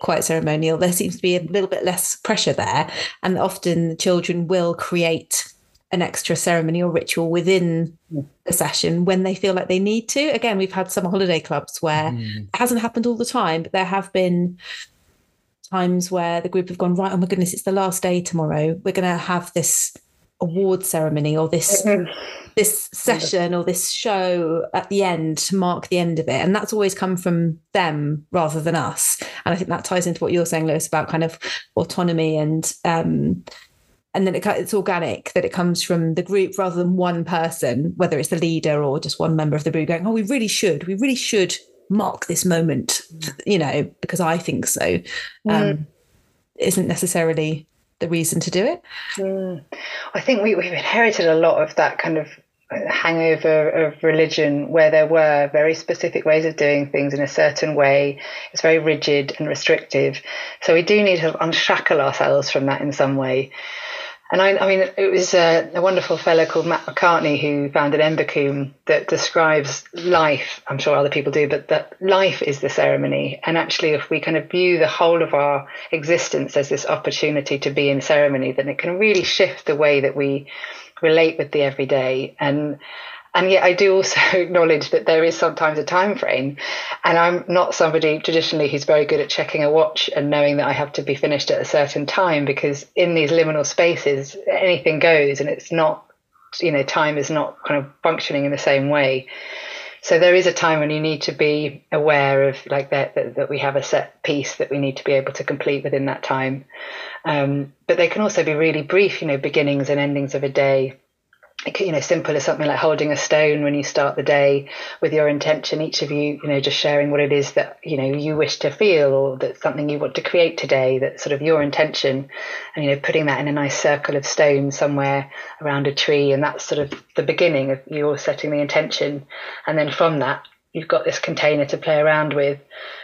quite ceremonial, there seems to be a little bit less pressure there. And often the children will create an extra ceremony or ritual within the session when they feel like they need to. Again, we've had summer holiday clubs where mm. it hasn't happened all the time, but there have been times where the group have gone right oh my goodness it's the last day tomorrow. We're going to have this award ceremony or this mm-hmm. this session or this show at the end to mark the end of it. And that's always come from them rather than us. And i think that ties into what you're saying lewis about kind of autonomy and um and then it, it's organic that it comes from the group rather than one person whether it's the leader or just one member of the group going oh we really should we really should mark this moment, you know, because I think so, um, mm. isn't necessarily the reason to do it. Mm. I think we, we've inherited a lot of that kind of hangover of religion where there were very specific ways of doing things in a certain way. It's very rigid and restrictive. So we do need to unshackle ourselves from that in some way. And I, I mean, it was a, a, wonderful fellow called Mac Macartney who founded Embercombe that describes life. I'm sure other people do, but that life is the ceremony. And actually, if we kind of view the whole of our existence as this opportunity to be in ceremony, then it can really shift the way that we relate with the everyday. And and yet I do also *laughs* acknowledge that there is sometimes a time frame, and I'm not somebody traditionally who's very good at checking a watch and knowing that I have to be finished at a certain time because in these liminal spaces anything goes, and it's not, you know, time is not kind of functioning in the same way. So there is a time when you need to be aware of like that, that, that we have a set piece that we need to be able to complete within that time. Um, but they can also be really brief, you know, beginnings and endings of a day you know, simple as something like holding a stone when you start the day with your intention, each of you, you know, just sharing what it is that, you know, you wish to feel or that something you want to create today, that sort of your intention. And, you know, putting that in a nice circle of stone somewhere around a tree. And that's sort of the beginning of you setting the intention. And then from that, you've got this container to play around with.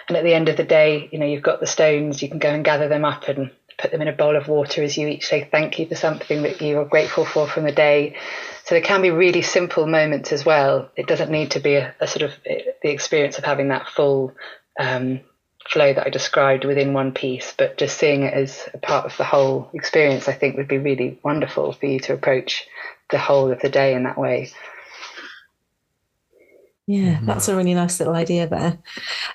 And at the end of the day, you know, you've got the stones, you can go and gather them up and put them in a bowl of water as you each say thank you for something that you are grateful for from the day. So there can be really simple moments as well. It doesn't need to be a, a sort of the experience of having that full um, flow that I described within one piece, but just seeing it as a part of the whole experience, I think would be really wonderful for you to approach the whole of the day in that way. Yeah, that's a really nice little idea there.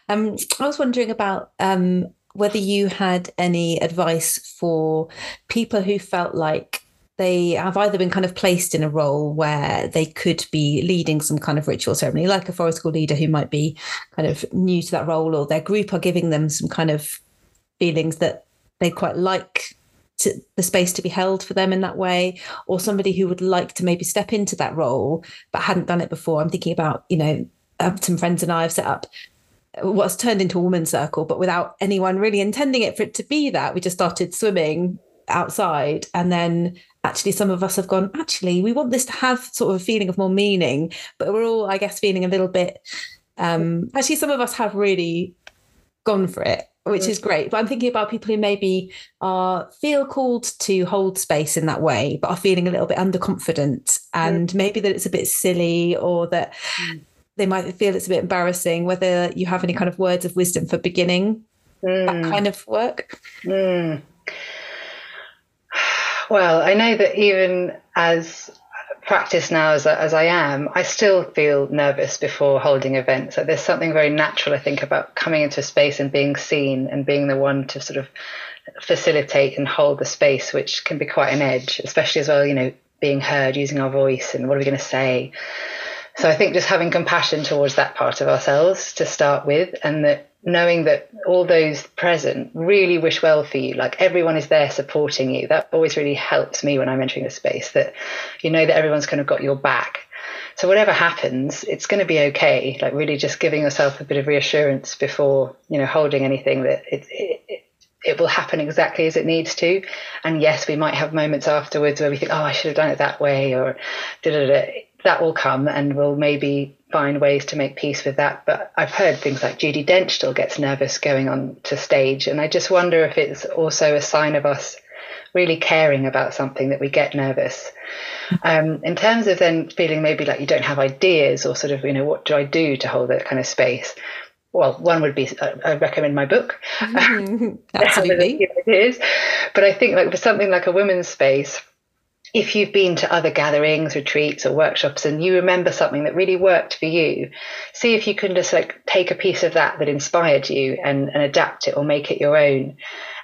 Um, I was wondering about um, whether you had any advice for people who felt like they have either been kind of placed in a role where they could be leading some kind of ritual ceremony, like a forest school leader who might be kind of new to that role, or their group are giving them some kind of feelings that they quite like to, the space to be held for them in that way, or somebody who would like to maybe step into that role but hadn't done it before. I'm thinking about, you know, uh, some friends and I have set up what's turned into a woman's circle, but without anyone really intending it for it to be that. We just started swimming outside and then actually some of us have gone actually we want this to have sort of a feeling of more meaning but we're all i guess feeling a little bit um actually some of us have really gone for it which is great but i'm thinking about people who maybe are feel called to hold space in that way but are feeling a little bit underconfident and maybe that it's a bit silly or that mm. They might feel it's a bit embarrassing whether you have any kind of words of wisdom for beginning mm. that kind of work mm. Well, I know that even as practice now as, as I am, I still feel nervous before holding events. So there's something very natural, I think, about coming into a space and being seen and being the one to sort of facilitate and hold the space, which can be quite an edge, especially as well, you know, being heard, using our voice, and what are we going to say. So I think just having compassion towards that part of ourselves to start with, and that knowing that all those present really wish well for you, like everyone is there supporting you. That always really helps me when I'm entering a space that you know that everyone's kind of got your back. So whatever happens, it's going to be okay. Like really just giving yourself a bit of reassurance before, you know, holding anything that it, it, it will happen exactly as it needs to. And yes, we might have moments afterwards where we think, oh, I should have done it that way or da da da. That will come and we'll maybe find ways to make peace with that. But I've heard things like Judi Dench still gets nervous going on to stage. And I just wonder if it's also a sign of us really caring about something that we get nervous. Um, in terms of then feeling maybe like you don't have ideas or sort of, you know, what do I do to hold that kind of space? Well, one would be uh, I recommend my book. Mm-hmm. *laughs* Absolutely. *laughs* ideas. But I think like for something like a women's space, if you've been to other gatherings, retreats, or workshops and you remember something that really worked for you, see if you can just like take a piece of that that inspired you and, and adapt it or make it your own.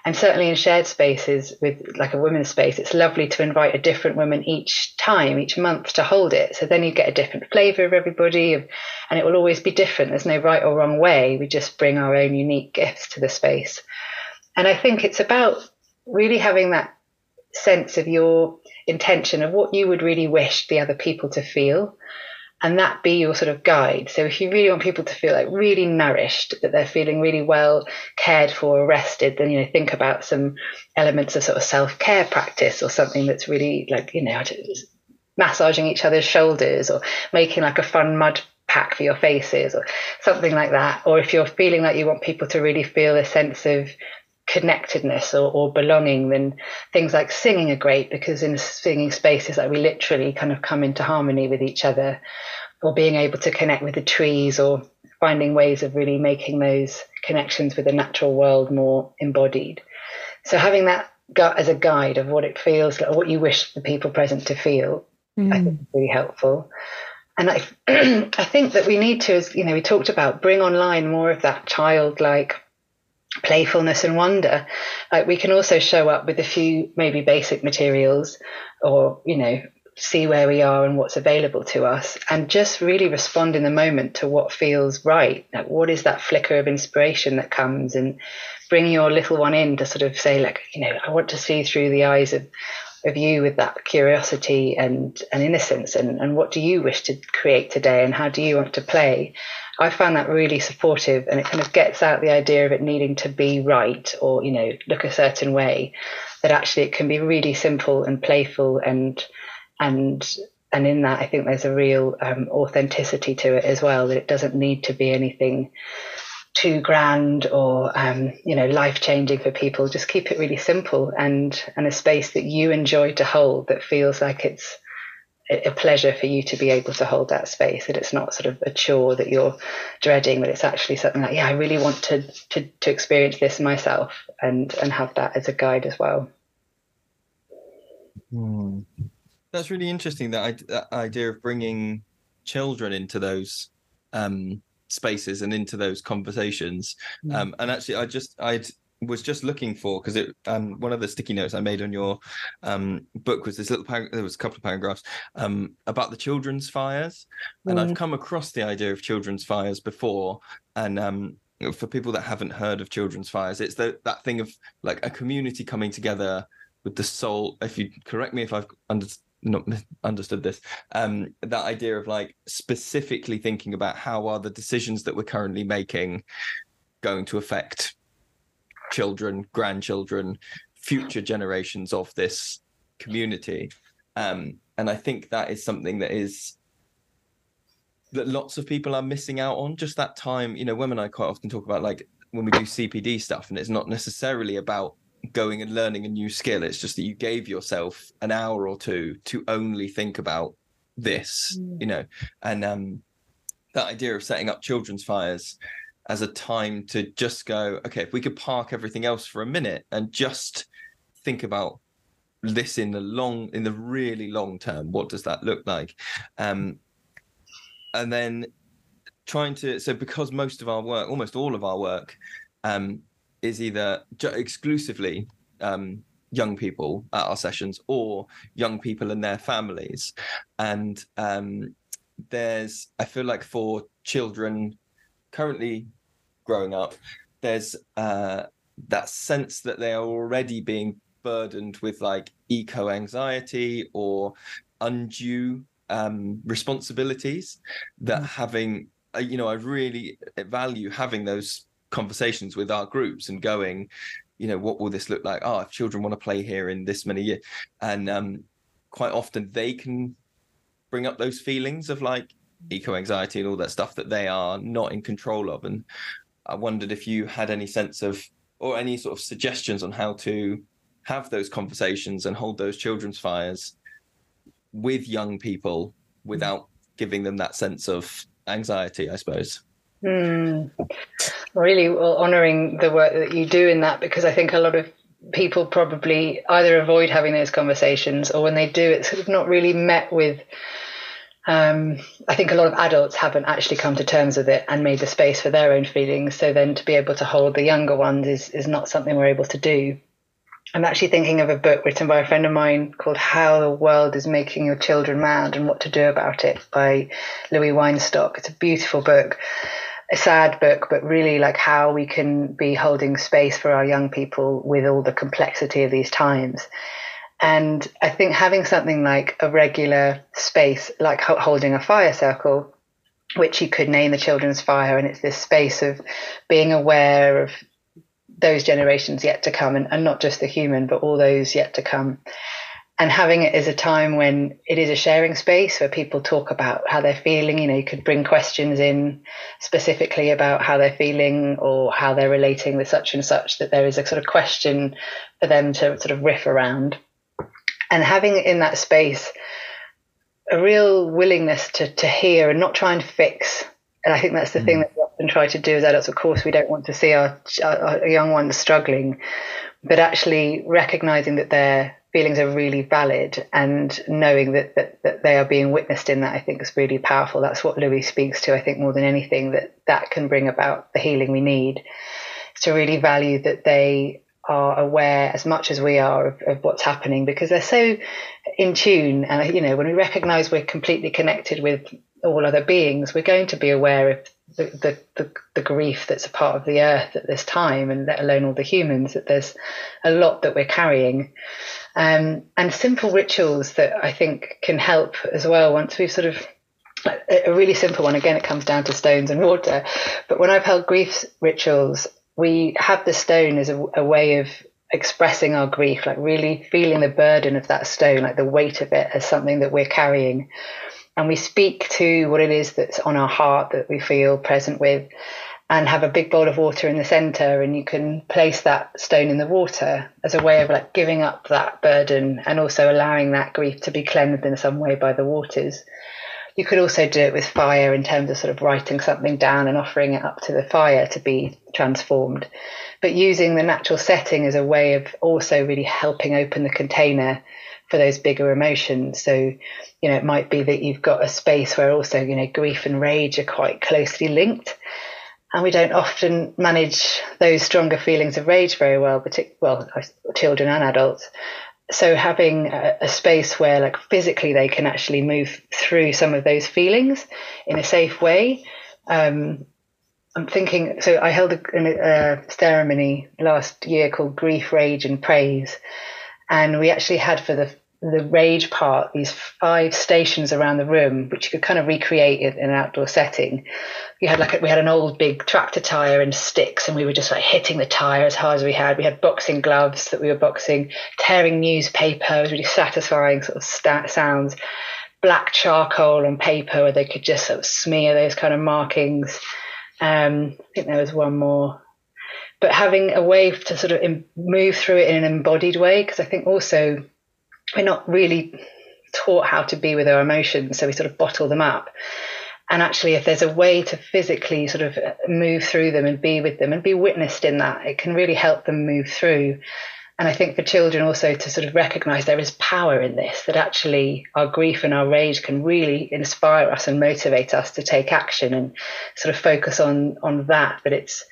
And certainly in shared spaces with like a women's space, it's lovely to invite a different woman each time, each month to hold it. So then you get a different flavour of everybody and it will always be different. There's no right or wrong way. We just bring our own unique gifts to the space. And I think it's about really having that sense of your intention of what you would really wish the other people to feel and that be your sort of guide. So if you really want people to feel like really nourished, that they're feeling really well cared for, rested, then you know think about some elements of sort of self care practice or something that's really like you know massaging each other's shoulders or making like a fun mud pack for your faces or something like that. Or if you're feeling like you want people to really feel a sense of connectedness or, or, belonging, then things like singing are great because in singing spaces, like we literally kind of come into harmony with each other, or being able to connect with the trees, or finding ways of really making those connections with the natural world more embodied. So having that gut as a guide of what it feels like, or what you wish the people present to feel, mm. I think is really helpful. And I, *clears throat* I think that we need to, as you know, we talked about bring online more of that childlike playfulness and wonder. Like we can also show up with a few maybe basic materials or, you know, see where we are and what's available to us and just really respond in the moment to what feels right. Like what is that flicker of inspiration that comes and bring your little one in to sort of say like, you know, I want to see through the eyes of of you with that curiosity and, and innocence and, and what do you wish to create today and how do you want to play I found that really supportive and it kind of gets out the idea of it needing to be right or, you know, look a certain way. That actually it can be really simple and playful and and and in that I think there's a real um, authenticity to it as well, that it doesn't need to be anything too grand or um, you know life changing for people. Just keep it really simple and and a space that you enjoy to hold that feels like it's a pleasure for you to be able to hold that space that it's not sort of a chore that you're dreading but it's actually something like yeah i really want to to, to experience this myself and and have that as a guide as well hmm. that's really interesting that, that idea of bringing children into those um, spaces and into those conversations. Mm. Um, and actually, I just I'd was just looking for because it um one of the sticky notes I made on your um book was this little par- there was a couple of paragraphs um about the children's fires and I've Mm. come across the idea of children's fires before and um for people that haven't heard of children's fires it's the, that thing of like a community coming together with the soul if you correct me if I've under, not *laughs* understood this um that idea of like specifically thinking about how are the decisions that we're currently making going to affect children, grandchildren, future generations of this community. Um, and I think that is something that is that lots of people are missing out on. Just that time, you know, women I quite often talk about like when we do CPD stuff, and it's not necessarily about going and learning a new skill. It's just that you gave yourself an hour or two to only think about this, Mm. you know, and um that idea of setting up children's fires as a time to just go, okay, if we could park everything else for a minute and just think about this in the long, in the really long term, what does that look like? Um, and then trying to, so because most of our work, almost all of our work, um, is either ju- exclusively um, young people at our sessions or young people and their families. And um, there's, I feel like for children currently growing up, there's uh, that sense that they are already being burdened with like eco anxiety or undue um, responsibilities that having, uh, you know, I really value having those conversations with our groups and going, you know, what will this look like? Oh, if children want to play here in this many years, and um, quite often they can bring up those feelings of like eco anxiety and all that stuff that they are not in control of. And I wondered if you had any sense of or any sort of suggestions on how to have those conversations and hold those children's fires with young people without giving them that sense of anxiety, I suppose. Mm. Really well, honouring the work that you do in that because I think a lot of people probably either avoid having those conversations or when they do, it's sort of not really met with. Um, I think a lot of adults haven't actually come to terms with it and made the space for their own feelings. So then to be able to hold the younger ones is, is not something we're able to do. I'm actually thinking of a book written by a friend of mine called How the World is Making Your Children Mad and What to Do About It by Louis Weinstock. It's a beautiful book, a sad book, but really like how we can be holding space for our young people with all the complexity of these times. And I think having something like a regular space, like holding a fire circle, which you could name the children's fire, and it's this space of being aware of those generations yet to come, and, and not just the human, but all those yet to come. And having it as a time when it is a sharing space where people talk about how they're feeling. You know, you could bring questions in specifically about how they're feeling or how they're relating with such and such, that there is a sort of question for them to sort of riff around and having in that space a real willingness to to hear and not try and fix. And I think that's the thing mm. that we often try to do as adults. Of course, we don't want to see our, our young ones struggling, but actually recognizing that their feelings are really valid and knowing that, that, that they are being witnessed in that, I think is really powerful. That's what Louis speaks to, I think, more than anything, that that can bring about the healing we need. To really value that they are aware as much as we are of, of, what's happening because they're so in tune. And, you know, when we recognize we're completely connected with all other beings, we're going to be aware of the, the, the, the, grief that's a part of the earth at this time, and let alone all the humans, that there's a lot that we're carrying. Um, and simple rituals that I think can help as well once we've sort of a really simple one. Again, it comes down to stones and water. But when I've held grief rituals, we have the stone as a, a, way of expressing our grief, like really feeling the burden of that stone, like the weight of it as something that we're carrying. And we speak to what it is that's on our heart that we feel present with, and have a big bowl of water in the center. And you can place that stone in the water as a way of like giving up that burden and also allowing that grief to be cleansed in some way by the waters. You could also do it with fire in terms of sort of writing something down and offering it up to the fire to be transformed. But using the natural setting as a way of also really helping open the container for those bigger emotions. So, you know, it might be that you've got a space where also, you know, grief and rage are quite closely linked. And we don't often manage those stronger feelings of rage very well, particularly well, children and adults. So having a, a space where, like, physically they can actually move through some of those feelings in a safe way um, I'm thinking. So I held a, a, ceremony last year called Grief, Rage, and Praise, and we actually had for the the rage part these five stations around the room, which you could kind of recreate in, an outdoor setting. We had like a, we had an old big tractor tire and sticks, and we were just like hitting the tire as hard as we had. We had boxing gloves that we were boxing, tearing newspaper. Really satisfying sort of st- sounds. Black charcoal on paper where they could just sort of smear those kind of markings um, I think there was one more, but having a way to sort of move through it in an embodied way, because I think also we're not really taught how to be with our emotions, so we sort of bottle them up. And actually, if there's a way to physically sort of uh, move through them and be with them and be witnessed in that, it can really help them move through. And I think for children also to sort of recognize there is power in this, that actually our grief and our rage can really inspire us and motivate us to take action and sort of focus on on that. But it's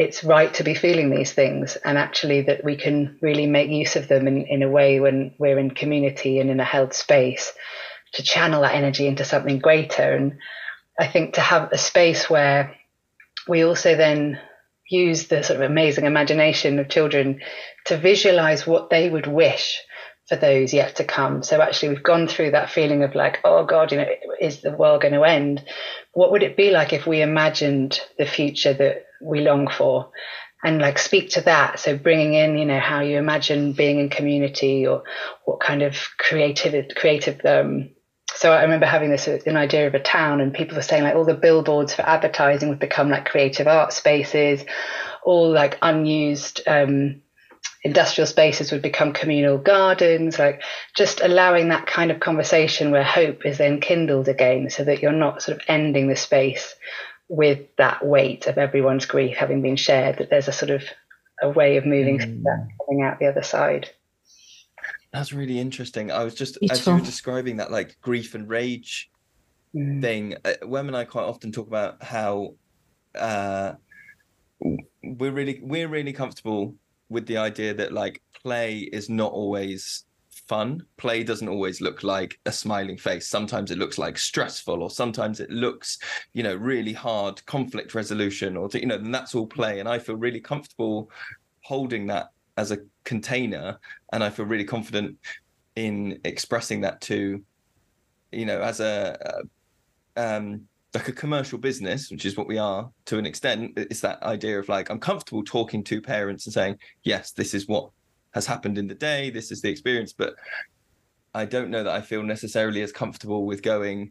it's right to be feeling these things and actually that we can really make use of them in, in a way when we're in community and in a held space to channel that energy into something greater. And I think to have a space where we also then use the sort of amazing imagination of children to visualize what they would wish for those yet to come. So actually, we've gone through that feeling of like, oh God, you know, is the world going to end? What would it be like if we imagined the future that we long for? And like speak to that. So bringing in, you know, how you imagine being in community or what kind of creative, creative um, so I remember having this an idea of a town, and people were saying like all the billboards for advertising would become like creative art spaces, all like unused um, industrial spaces would become communal gardens, like just allowing that kind of conversation where hope is then kindled again, so that you're not sort of ending the space with that weight of everyone's grief having been shared. That there's a sort of a way of moving mm. that coming out the other side. That's really interesting. I was just Beautiful. as you were describing that like grief and rage mm. thing. Uh, Wem and I quite often talk about how uh, we're really we're really comfortable with the idea that like play is not always fun. Play doesn't always look like a smiling face. Sometimes it looks like stressful, or sometimes it looks, you know, really hard conflict resolution, or you know, and that's all play. And I feel really comfortable holding that as a container and i feel really confident in expressing that to you know as a, um like a commercial business which is what we are to an extent it's that idea of like i'm comfortable talking to parents and saying yes this is what has happened in the day this is the experience but i don't know that i feel necessarily as comfortable with going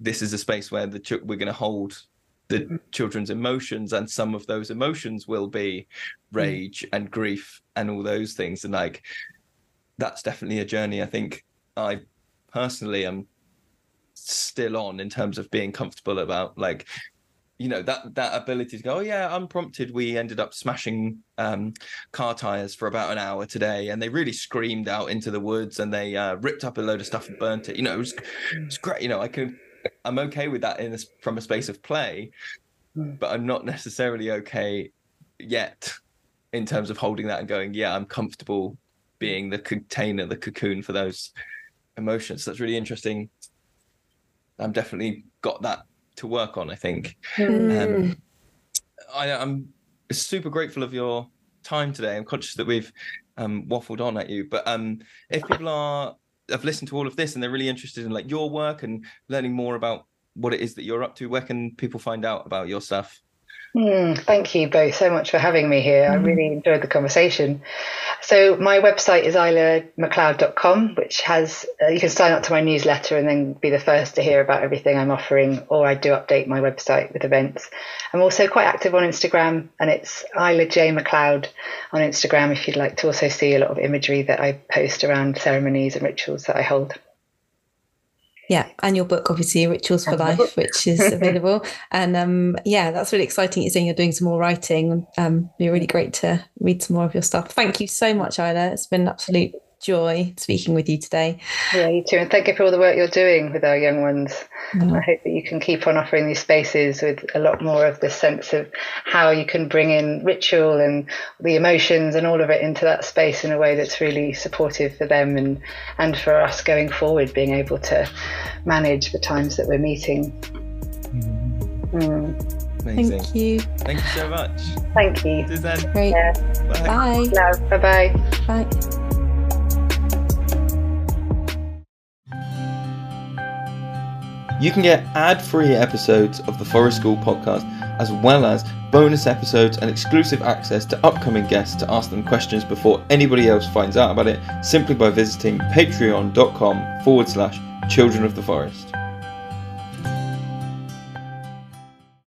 this is a space where the ch- we're going to hold the children's emotions and some of those emotions will be mm. rage mm. and grief and all those things and like that's definitely a journey i think i personally am still on in terms of being comfortable about like you know that that ability to go oh yeah unprompted we ended up smashing um, car tires for about an hour today and they really screamed out into the woods and they uh, ripped up a load of stuff and burnt it you know it was, it was great you know i can I'm okay with that in this from a space of play, mm. but I'm not necessarily okay yet in terms of holding that and going, yeah, I'm comfortable being the container, the cocoon for those emotions. That's really interesting. I'm definitely got that to work on. I think. Mm. Um, I, I'm super grateful of your time today. I'm conscious that we've um, waffled on at you, but um, if people are have listened to all of this and they're really interested in like your work and learning more about what it is that you're up to, where can people find out about your stuff? Mm, thank you both so much for having me here. Mm. I really enjoyed the conversation. So my website is islamacleod.com, which has uh, you can sign up to my newsletter and then be the first to hear about everything I'm offering. Or I do update my website with events. I'm also quite active on Instagram, and it's Isla J Macleod on Instagram. If you'd like to also see a lot of imagery that I post around ceremonies and rituals that I hold. Yeah, and your book, obviously, Rituals for Life, which is *laughs* available. and um, yeah, that's really exciting. You're saying you're doing some more writing. Um, it'd be really great to read some more of your stuff. Thank you so much, Isla. It's been an absolute joy speaking with you today. Yeah, you too. And thank you for all the work you're doing with our young ones. Mm. I hope that you can keep on offering these spaces with a lot more of the sense of how you can bring in ritual and the emotions and all of it into that space in a way that's really supportive for them and, and for us going forward, being able to manage the times that we're meeting. Mm. Amazing. Thank you. Thank you so much. Thank you. Cheers. Great. Yeah. Bye. Bye. Bye bye. Bye. You can get ad free episodes of the Forest School podcast, as well as bonus episodes and exclusive access to upcoming guests to ask them questions before anybody else finds out about it simply by visiting patreon.com forward slash children of the forest.